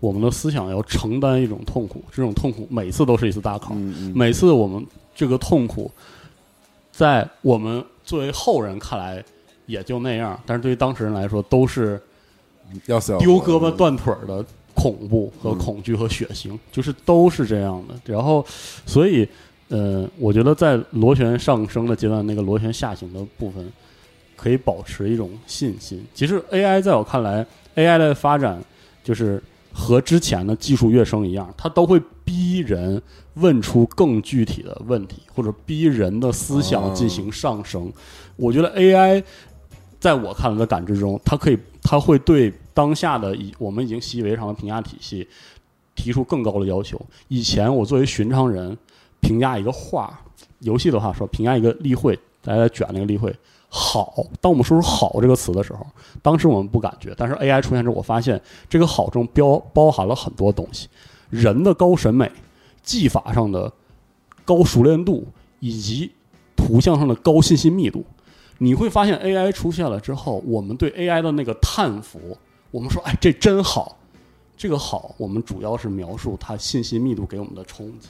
我们的思想要承担一种痛苦，这种痛苦每次都是一次大考，嗯嗯，每次我们这个痛苦，在我们作为后人看来也就那样，但是对于当事人来说都是要死要丢胳膊断腿儿的恐怖和恐惧和血腥，就是都是这样的。然后，所以，呃，我觉得在螺旋上升的阶段，那个螺旋下行的部分，可以保持一种信心。其实 AI 在我看来，AI 的发展就是和之前的技术跃升一样，它都会逼人问出更具体的问题，或者逼人的思想进行上升。我觉得 AI 在我看来的感知中，它可以，它会对当下的以我们已经习以为常的评价体系提出更高的要求。以前我作为寻常人评价一个画，游戏的话说评价一个例会，大家在卷那个例会，好，当我们说出“好”这个词的时候，当时我们不感觉，但是 AI 出现之后，我发现这个“好”中标包含了很多东西，人的高审美、技法上的高熟练度，以及图像上的高信息密度。你会发现 AI 出现了之后，我们对 AI 的那个叹服，我们说：“哎，这真好。”这个好，我们主要是描述它信息密度给我们的冲击。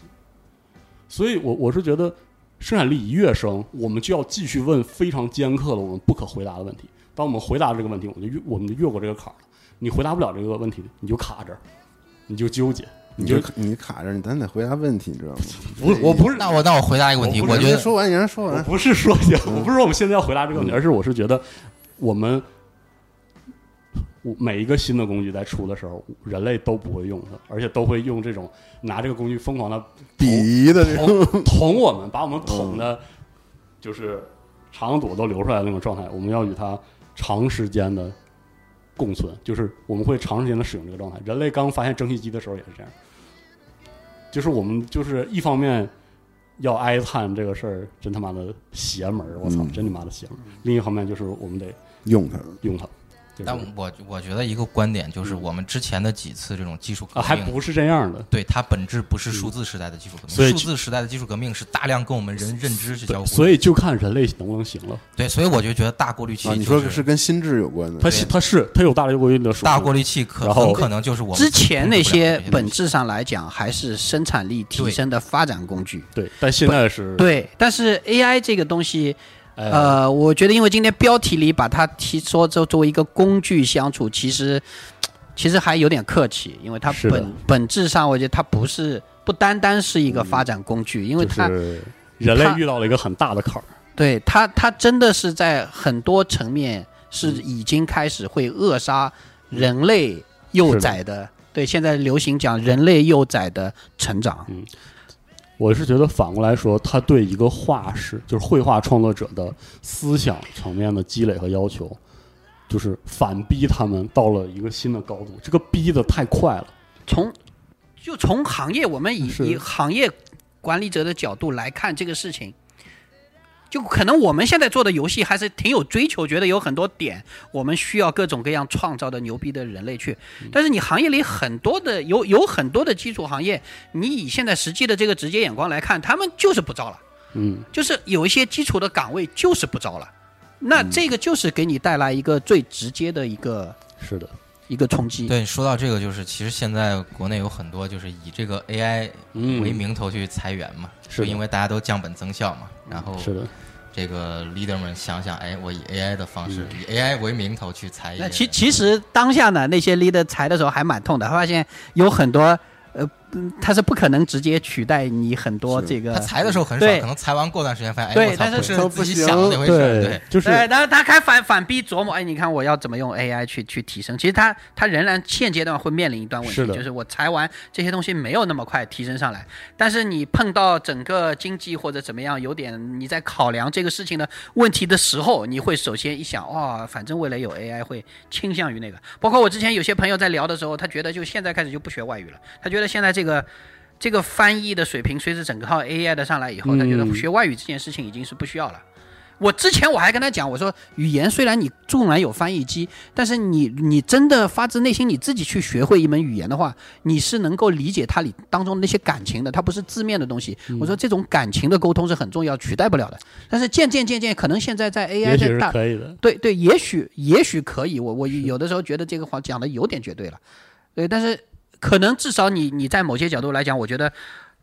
所以我我是觉得。生产力一跃升，我们就要继续问非常尖刻的、我们不可回答的问题。当我们回答这个问题，我们就越我们就越过这个坎儿了。你回答不了这个问题，你就卡这儿，你就纠结，你就你卡着，你咱得回答问题，你知道吗？不是，我不是。那我那我回答一个问题，我觉得说完，你让说完。不是说，我不是说我们现在要回答这个问题，而是我是觉得我们。每一个新的工具在出的时候，人类都不会用它，而且都会用这种拿这个工具疯狂的鄙夷的这种捅我们，把我们捅的，就是肠子都流出来的那种状态。我们要与它长时间的共存，就是我们会长时间的使用这个状态。人类刚发现蒸汽机的时候也是这样，就是我们就是一方面要哀叹这个事儿真他妈的邪门儿，我操，真他妈的邪门儿。另一方面就是我们得用它，用它。但我我觉得一个观点就是，我们之前的几次这种技术革命还不是这样的。对它本质不是数字时代的技术革命，数字时代的技术革命是大量跟我们人认知去交互。所以就看人类能不能行了。对，所以我就觉得大过滤器，你说是跟心智有关的。它它是它有大过滤的大过滤器，可很可能就是我们之前那些本质上来讲还是生产力提升的发展工具。对，但现在是。对，但是 AI 这个东西。呃，我觉得因为今天标题里把它提说作作为一个工具相处，其实其实还有点客气，因为它本本质上，我觉得它不是不单单是一个发展工具，因为它人类遇到了一个很大的坎儿。对它，它真的是在很多层面是已经开始会扼杀人类幼崽的。对，现在流行讲人类幼崽的成长。嗯。我是觉得反过来说，他对一个画师，就是绘画创作者的思想层面的积累和要求，就是反逼他们到了一个新的高度。这个逼的太快了。从就从行业，我们以以行业管理者的角度来看这个事情。就可能我们现在做的游戏还是挺有追求，觉得有很多点我们需要各种各样创造的牛逼的人类去。但是你行业里很多的有有很多的基础行业，你以现在实际的这个直接眼光来看，他们就是不招了。嗯，就是有一些基础的岗位就是不招了。那这个就是给你带来一个最直接的一个是的一个冲击。对，说到这个，就是其实现在国内有很多就是以这个 AI 为名头去裁员嘛，是因为大家都降本增效嘛，然后是的。这个 leader 们想想，哎，我以 AI 的方式，以 AI 为名头去裁。那其其实当下呢，那些 leader 裁的时候还蛮痛的，他发现有很多。呃，他是不可能直接取代你很多这个。他裁的时候很少，可能裁完过段时间发现，哎，但是不是自己想的那回事对，就是。然后他开反反逼琢磨，哎，你看我要怎么用 AI 去去提升？其实他他仍然现阶段会面临一段问题，就是我裁完这些东西没有那么快提升上来。但是你碰到整个经济或者怎么样，有点你在考量这个事情的问题的时候，你会首先一想，哇，反正未来有 AI 会倾向于那个。包括我之前有些朋友在聊的时候，他觉得就现在开始就不学外语了，他觉得。现在这个这个翻译的水平，随着整个号 AI 的上来以后，他觉得学外语这件事情已经是不需要了。我之前我还跟他讲，我说语言虽然你纵然有翻译机，但是你你真的发自内心你自己去学会一门语言的话，你是能够理解它里当中那些感情的，它不是字面的东西。我说这种感情的沟通是很重要，取代不了的。但是渐渐渐渐，可能现在在 AI 在大，可以的。对对，也许也许可以。我我有的时候觉得这个话讲的有点绝对了，对，但是。可能至少你你在某些角度来讲，我觉得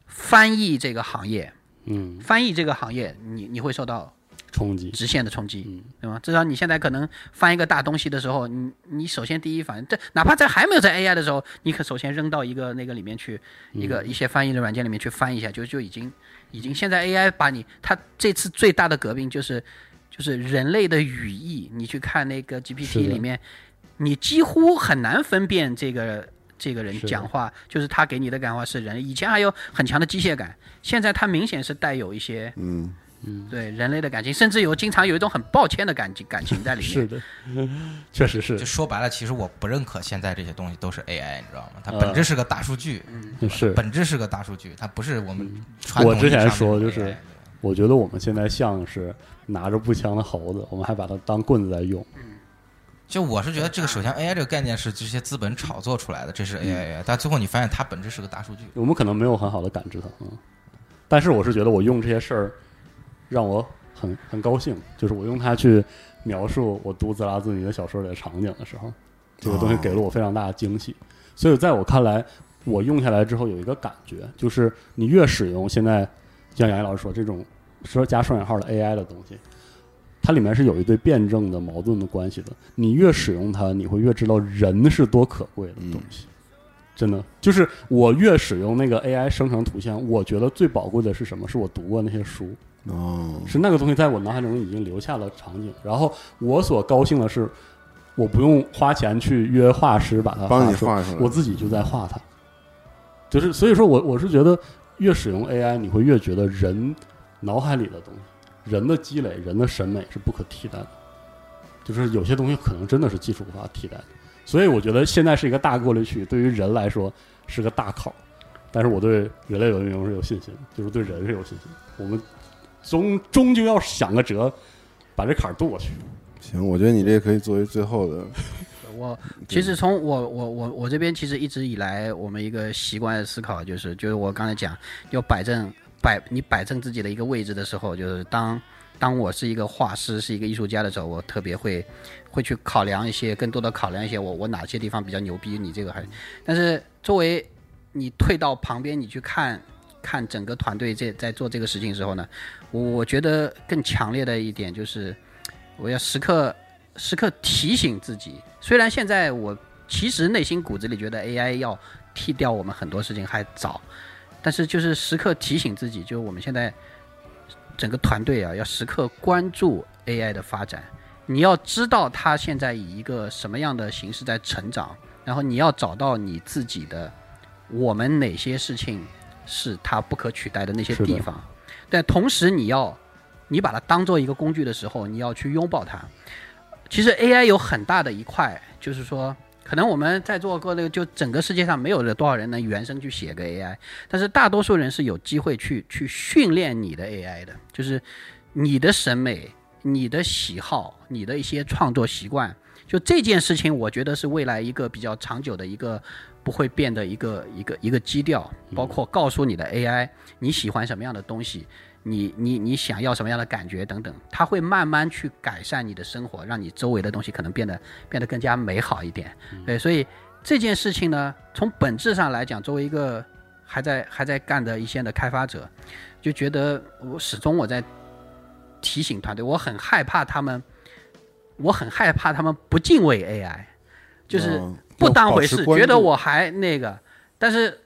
翻译这个行业，嗯，翻译这个行业，你你会受到冲击，直线的冲击，对吗？至少你现在可能翻一个大东西的时候，你你首先第一反应，这哪怕在还没有在 AI 的时候，你可首先扔到一个那个里面去，一个一些翻译的软件里面去翻一下，就就已经已经现在 AI 把你，它这次最大的革命就是就是人类的语义，你去看那个 GPT 里面，你几乎很难分辨这个。这个人讲话就是他给你的感化是人，以前还有很强的机械感，现在他明显是带有一些嗯嗯对人类的感情，甚至有经常有一种很抱歉的感情感情在里面。是的，确实是。就说白了，其实我不认可现在这些东西都是 AI，你知道吗？它本质是个大数据，是本质是个大数据，它不是我们。我之前说就是我觉得我们现在像是拿着步枪的猴子，我们还把它当棍子在用。就我是觉得这个，首先 AI 这个概念是这些资本炒作出来的，这是 AI，、但最后你发现它本质是个大数据。我们可能没有很好的感知它，嗯，但是我是觉得我用这些事儿让我很很高兴，就是我用它去描述我读泽拉兹尼的小说里的场景的时候，这个东西给了我非常大的惊喜。所以在我看来，我用下来之后有一个感觉，就是你越使用现在像杨毅老师说这种说加双引号的 AI 的东西。它里面是有一对辩证的矛盾的关系的。你越使用它，你会越知道人是多可贵的东西。真的，就是我越使用那个 AI 生成图像，我觉得最宝贵的是什么？是我读过那些书，哦，是那个东西在我脑海中已经留下了场景。然后我所高兴的是，我不用花钱去约画师把它帮你，画出来，我自己就在画它。就是所以说我我是觉得，越使用 AI，你会越觉得人脑海里的东西，人的积累，人的审美是不可替代的。就是有些东西可能真的是技术无法替代的。所以我觉得现在是一个大过滤器，对于人来说是个大考，但是我对人类文明是有信心，就是对人是有信心。我们终终究要想个辙，把这坎儿渡过去。行，我觉得你这可以作为最后的，我其实从我我我我这边其实一直以来，我们一个习惯的思考就是，就是我刚才讲，要摆正摆你摆正自己的一个位置的时候，就是当当我是一个画师，是一个艺术家的时候，我特别会会去考量一些，更多的考量一些我我哪些地方比较牛逼，你这个还，但是作为你退到旁边，你去看看整个团队在在做这个事情的时候呢，我我觉得更强烈的一点就是，我要时刻时刻提醒自己，虽然现在我其实内心骨子里觉得 AI 要替掉我们很多事情还早，但是就是时刻提醒自己，就是我们现在整个团队啊，要时刻关注 AI 的发展。你要知道它现在以一个什么样的形式在成长，然后你要找到你自己的，我们哪些事情是它不可取代的那些地方。但同时你要，你把它当做一个工具的时候，你要去拥抱它。其实 AI 有很大的一块，就是说，可能我们在座各位就整个世界上没有了多少人能原生去写个 AI，但是大多数人是有机会去去训练你的 AI 的，就是你的审美、你的喜好、你的一些创作习惯，就这件事情，我觉得是未来一个比较长久的一个不会变的一个一个一个基调，包括告诉你的 AI 你喜欢什么样的东西。你你你想要什么样的感觉等等，它会慢慢去改善你的生活，让你周围的东西可能变得变得更加美好一点。对，所以这件事情呢，从本质上来讲，作为一个还在还在干的一线的开发者，就觉得我始终我在提醒团队，我很害怕他们，我很害怕他们不敬畏 AI，就是嗯不当回事，觉得我还那个，但是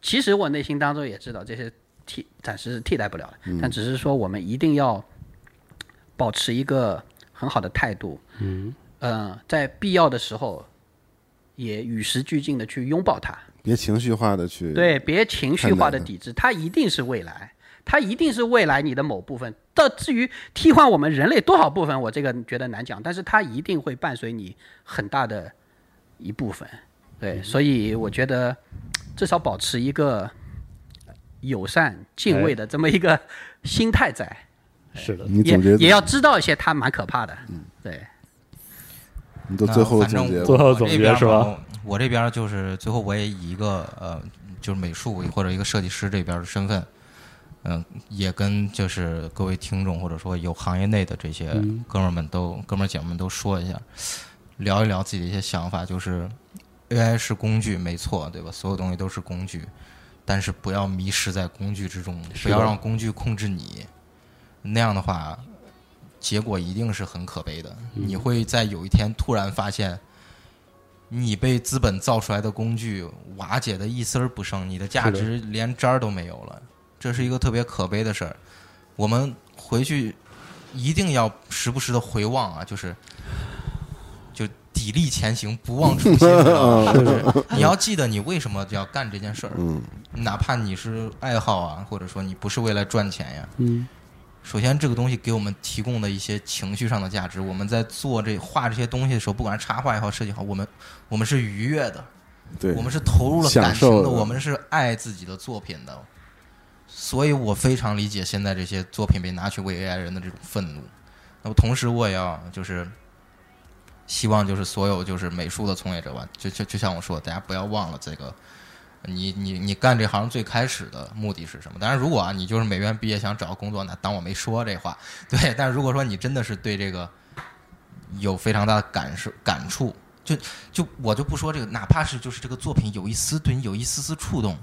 其实我内心当中也知道这些替暂时是替代不了的，嗯。但只是说我们一定要保持一个很好的态度，嗯，呃，在必要的时候也与时俱进的去拥抱它，别情绪化的去对，别情绪化的抵制，它一定是未来，它一定是未来你的某部分。到至于替换我们人类多少部分，我这个觉得难讲，但是它一定会伴随你很大的一部分。嗯。对，所以我觉得至少保持一个友善、敬畏的这么一个 心态在，是的，你也总结也要知道一些它蛮可怕的。嗯。对，你都最后总结吧，最后总结这边是吧？我这边就是最后我也以一个呃，就是美术或者一个设计师这边的身份，嗯、也跟就是各位听众或者说有行业内的这些嗯。哥们儿们都、哥们儿姐们们都说一下，聊一聊自己的一些想法，就是 AI 是工具，没错，对吧？所有东西都是工具，但是不要迷失在工具之中，不要让工具控制你，那样的话，结果一定是很可悲的。你会在有一天突然发现，你被资本造出来的工具瓦解的一丝儿不剩，你的价值连渣儿都没有了，这是一个特别可悲的事儿。我们回去一定要时不时的回望啊，就是就砥砺前行，不忘初心。就是 你要记得你为什么要干这件事儿，嗯，哪怕你是爱好啊，或者说你不是为了赚钱呀。嗯，首先，这个东西给我们提供的一些情绪上的价值，我们在做这画这些东西的时候，不管是插画也好，设计也好，我们我们是愉悦的，对，我们是投入了感情的，的我们是爱自己的作品的。所以我非常理解现在这些作品被拿去为 AI 人的这种愤怒。那么同时，我也要就是希望就是所有就是美术的从业者吧，就就就像我说，大家不要忘了这个，你你你干这行最开始的目的是什么？当然，如果啊你就是美院毕业想找工作，那当我没说这话。对，但是如果说你真的是对这个有非常大的感受感触，就就我就不说这个，哪怕是就是这个作品有一丝对你有一丝丝触动，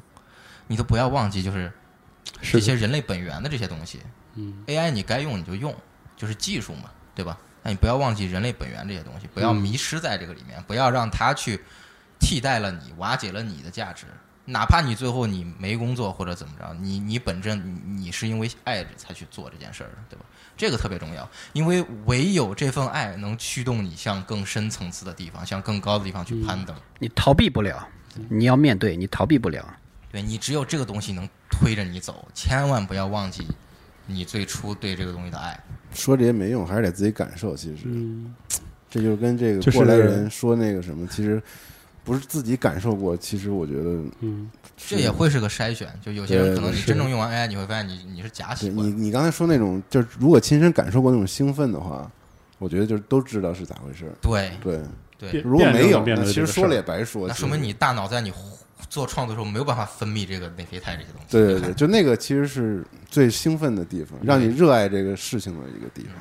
你都不要忘记就是这些人类本源的这些东西。嗯 AI 你该用你就用，就是技术嘛，对吧？那你不要忘记人类本源这些东西，不要嗯迷失在这个里面，不要让它去替代了你，瓦解了你的价值。哪怕你最后你没工作或者怎么着，你你本着你你是因为爱才去做这件事儿的，对吧？这个特别重要，因为唯有这份爱能驱动你向更深层次的地方，向更高的地方去攀登。你逃避不了，你要面对，你逃避不了。对你只有这个东西能推着你走，千万不要忘记你最初对这个东西的爱。说这些没用，还是得自己感受。其实，嗯，这就是跟这个过来人说那个什么，其实不是自己感受过。其实我觉得嗯，这也会是个筛选，就有些人可能你真正用完 AI，你会发现你你是假喜欢你。你刚才说那种，就是如果亲身感受过那种兴奋的话，我觉得就是都知道是咋回事。对对，对，如果没有，其实说了也白说。那说明你大脑在你做创作的时候没有办法分泌这个内啡肽这些东西。对对对，就那个其实是最兴奋的地方，让你热爱这个事情的一个地方。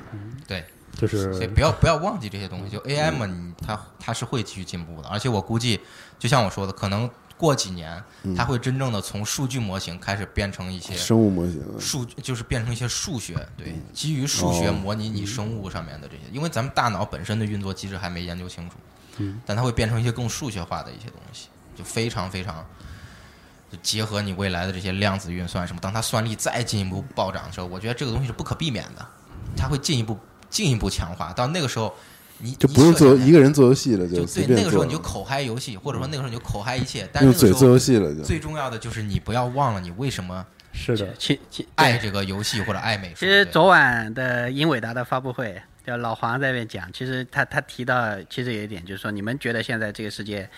对，就是所以不要不要忘记这些东西。就 AI 嘛，你它它是会继续进步的，而且我估计，就像我说的，可能过几年，它会真正的从数据模型开始变成一些生物模型，数，就是变成一些数学，对，基于数学哦模拟你生物上面的这些，因为咱们大脑本身的运作机制还没研究清楚，嗯，但它会变成一些更数学化的一些东西，就非常非常，就结合你未来的这些量子运算什么，当它算力再进一步暴涨的时候，我觉得这个东西是不可避免的，它会进一步进一步强化，到那个时候你就不用做一个，人做游戏了，就对那个时候你就口嗨游戏，或者说那个时候你就口嗨一切，但是嘴做那个时候游戏了，就最重要的就是你不要忘了你为什么是的，其其对爱这个游戏或者爱美术。其实昨晚的英伟达的发布会，就老黄在那边讲，其实他他提到，其实有一点就是说，你们觉得现在这个世界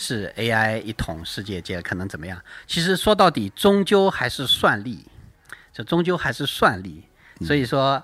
是 AI 一统世界界，可能怎么样？其实说到底，终究还是算力，这终究还是算力。所以说，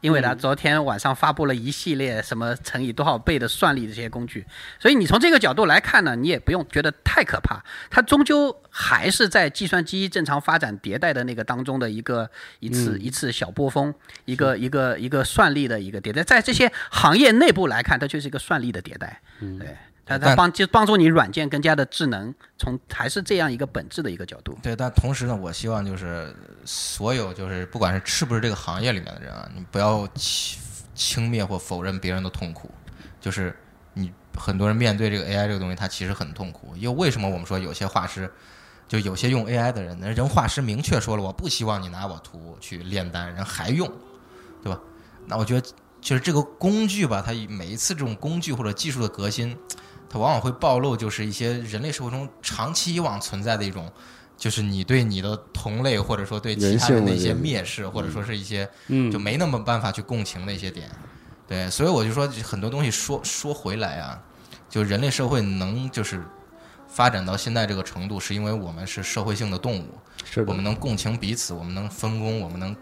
因为呢昨天晚上发布了一系列什么乘以多少倍的算力这些工具，所以你从这个角度来看呢，你也不用觉得太可怕，它终究还是在计算机正常发展迭代的那个当中的一个一次、一次小波峰，一个一个一个算力的一个迭代，在这些行业内部来看，它就是一个算力的迭代，对。它它帮就帮助你软件更加的智能，从还是这样一个本质的一个角度。对，但同时呢，我希望就是所有就是不管是是不是这个行业里面的人啊，你不要轻轻蔑或否认别人的痛苦。就是你很多人面对这个 AI 这个东西，他其实很痛苦。因为为什么我们说有些画师，就有些用 AI 的人，人画师明确说了，我不希望你拿我图去炼丹，人还用，对吧？那我觉得就是这个工具吧，它每一次这种工具或者技术的革新，它往往会暴露就是一些人类社会中长期以往存在的一种，就是你对你的同类或者说对其他人的一些蔑视，或者说是一些嗯，就没那么办法去共情的一些点。对，所以我就说很多东西说说回来啊，就人类社会能就是发展到现在这个程度，是因为我们是社会性的动物，是我们，能共情彼此，我们能分工，我们能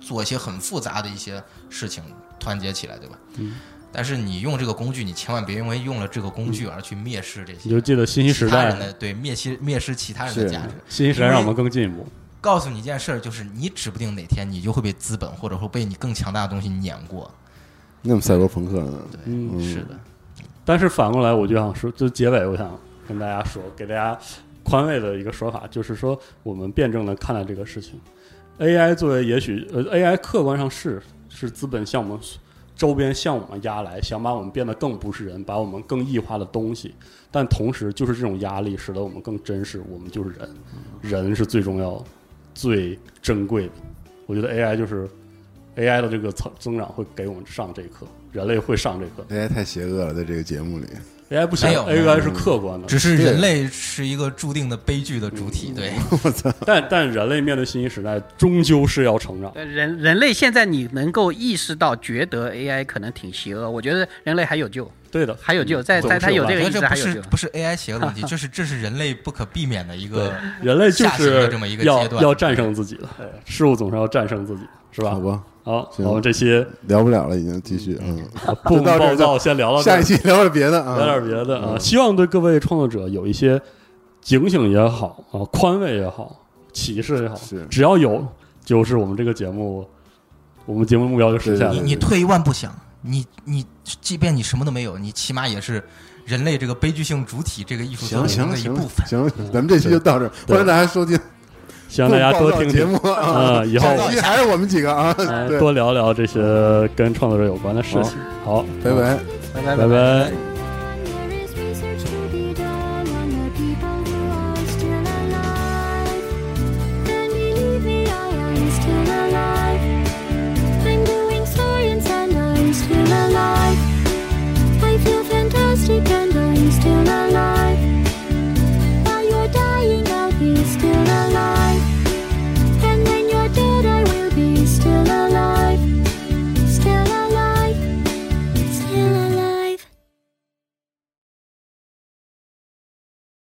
做一些很复杂的一些事情，团结起来，对吧？嗯。但是你用这个工具，你千万别因为用了这个工具而去蔑视这些你就记得信息时代人的对蔑视蔑视其他人的价值。信息时代让我们更进一步。告诉你一件事儿，就是你指不定哪天你就会被资本或者说被你更强大的东西碾过。那么赛博朋克呢？对，嗯是的，但是反过来，我就想说，就结尾，我想跟大家说，给大家宽慰的一个说法，就是说，我们辩证的看待这个事情。AI 作为也许呃，AI 客观上是是资本向我们周边向我们压来，想把我们变得更不是人，把我们更异化的东西。但同时，就是这种压力使得我们更真实，我们就是人，人是最重要、最珍贵的。我觉得 AI 就是 AI 的这个增增长会给我们上这课，人类会上这课。AI 太邪恶了，在这个节目里，AI 不行，AI 是客观的，只是人类是一个注定的悲剧的主体。对，但但人类面对信息时代，终究是要成长。呃人人类现在你能够意识到，觉得 AI 可能挺邪恶，我觉得人类还有救。对的，还有救，在在他有这这个意识还有救。不是不是 AI 邪恶的问题，这 是这是人类不可避免的一个人类就下行的是这么一个要阶段。要战胜自己的，哎事物总是要战胜自己，是吧？好？吧，好，行。我们这期聊不了了，已经继续，嗯，不就 到这先聊到下一期聊点别的啊，聊点别的啊，嗯。希望对各位创作者有一些警醒也好啊，宽慰也好，启示也好，是。只要有，就是我们这个节目，我们节目目标就实现了。你。你退一万步想，你你即便你什么都没有，你起码也是人类这个悲剧性主体这个艺术作行行行的一部分。行，咱们这期就到这儿，欢迎大家收听希望大家多听节听目啊，啊，以后还是我们几个啊，多聊聊这些跟创作者有关的事情。好，拜拜。拜拜拜拜。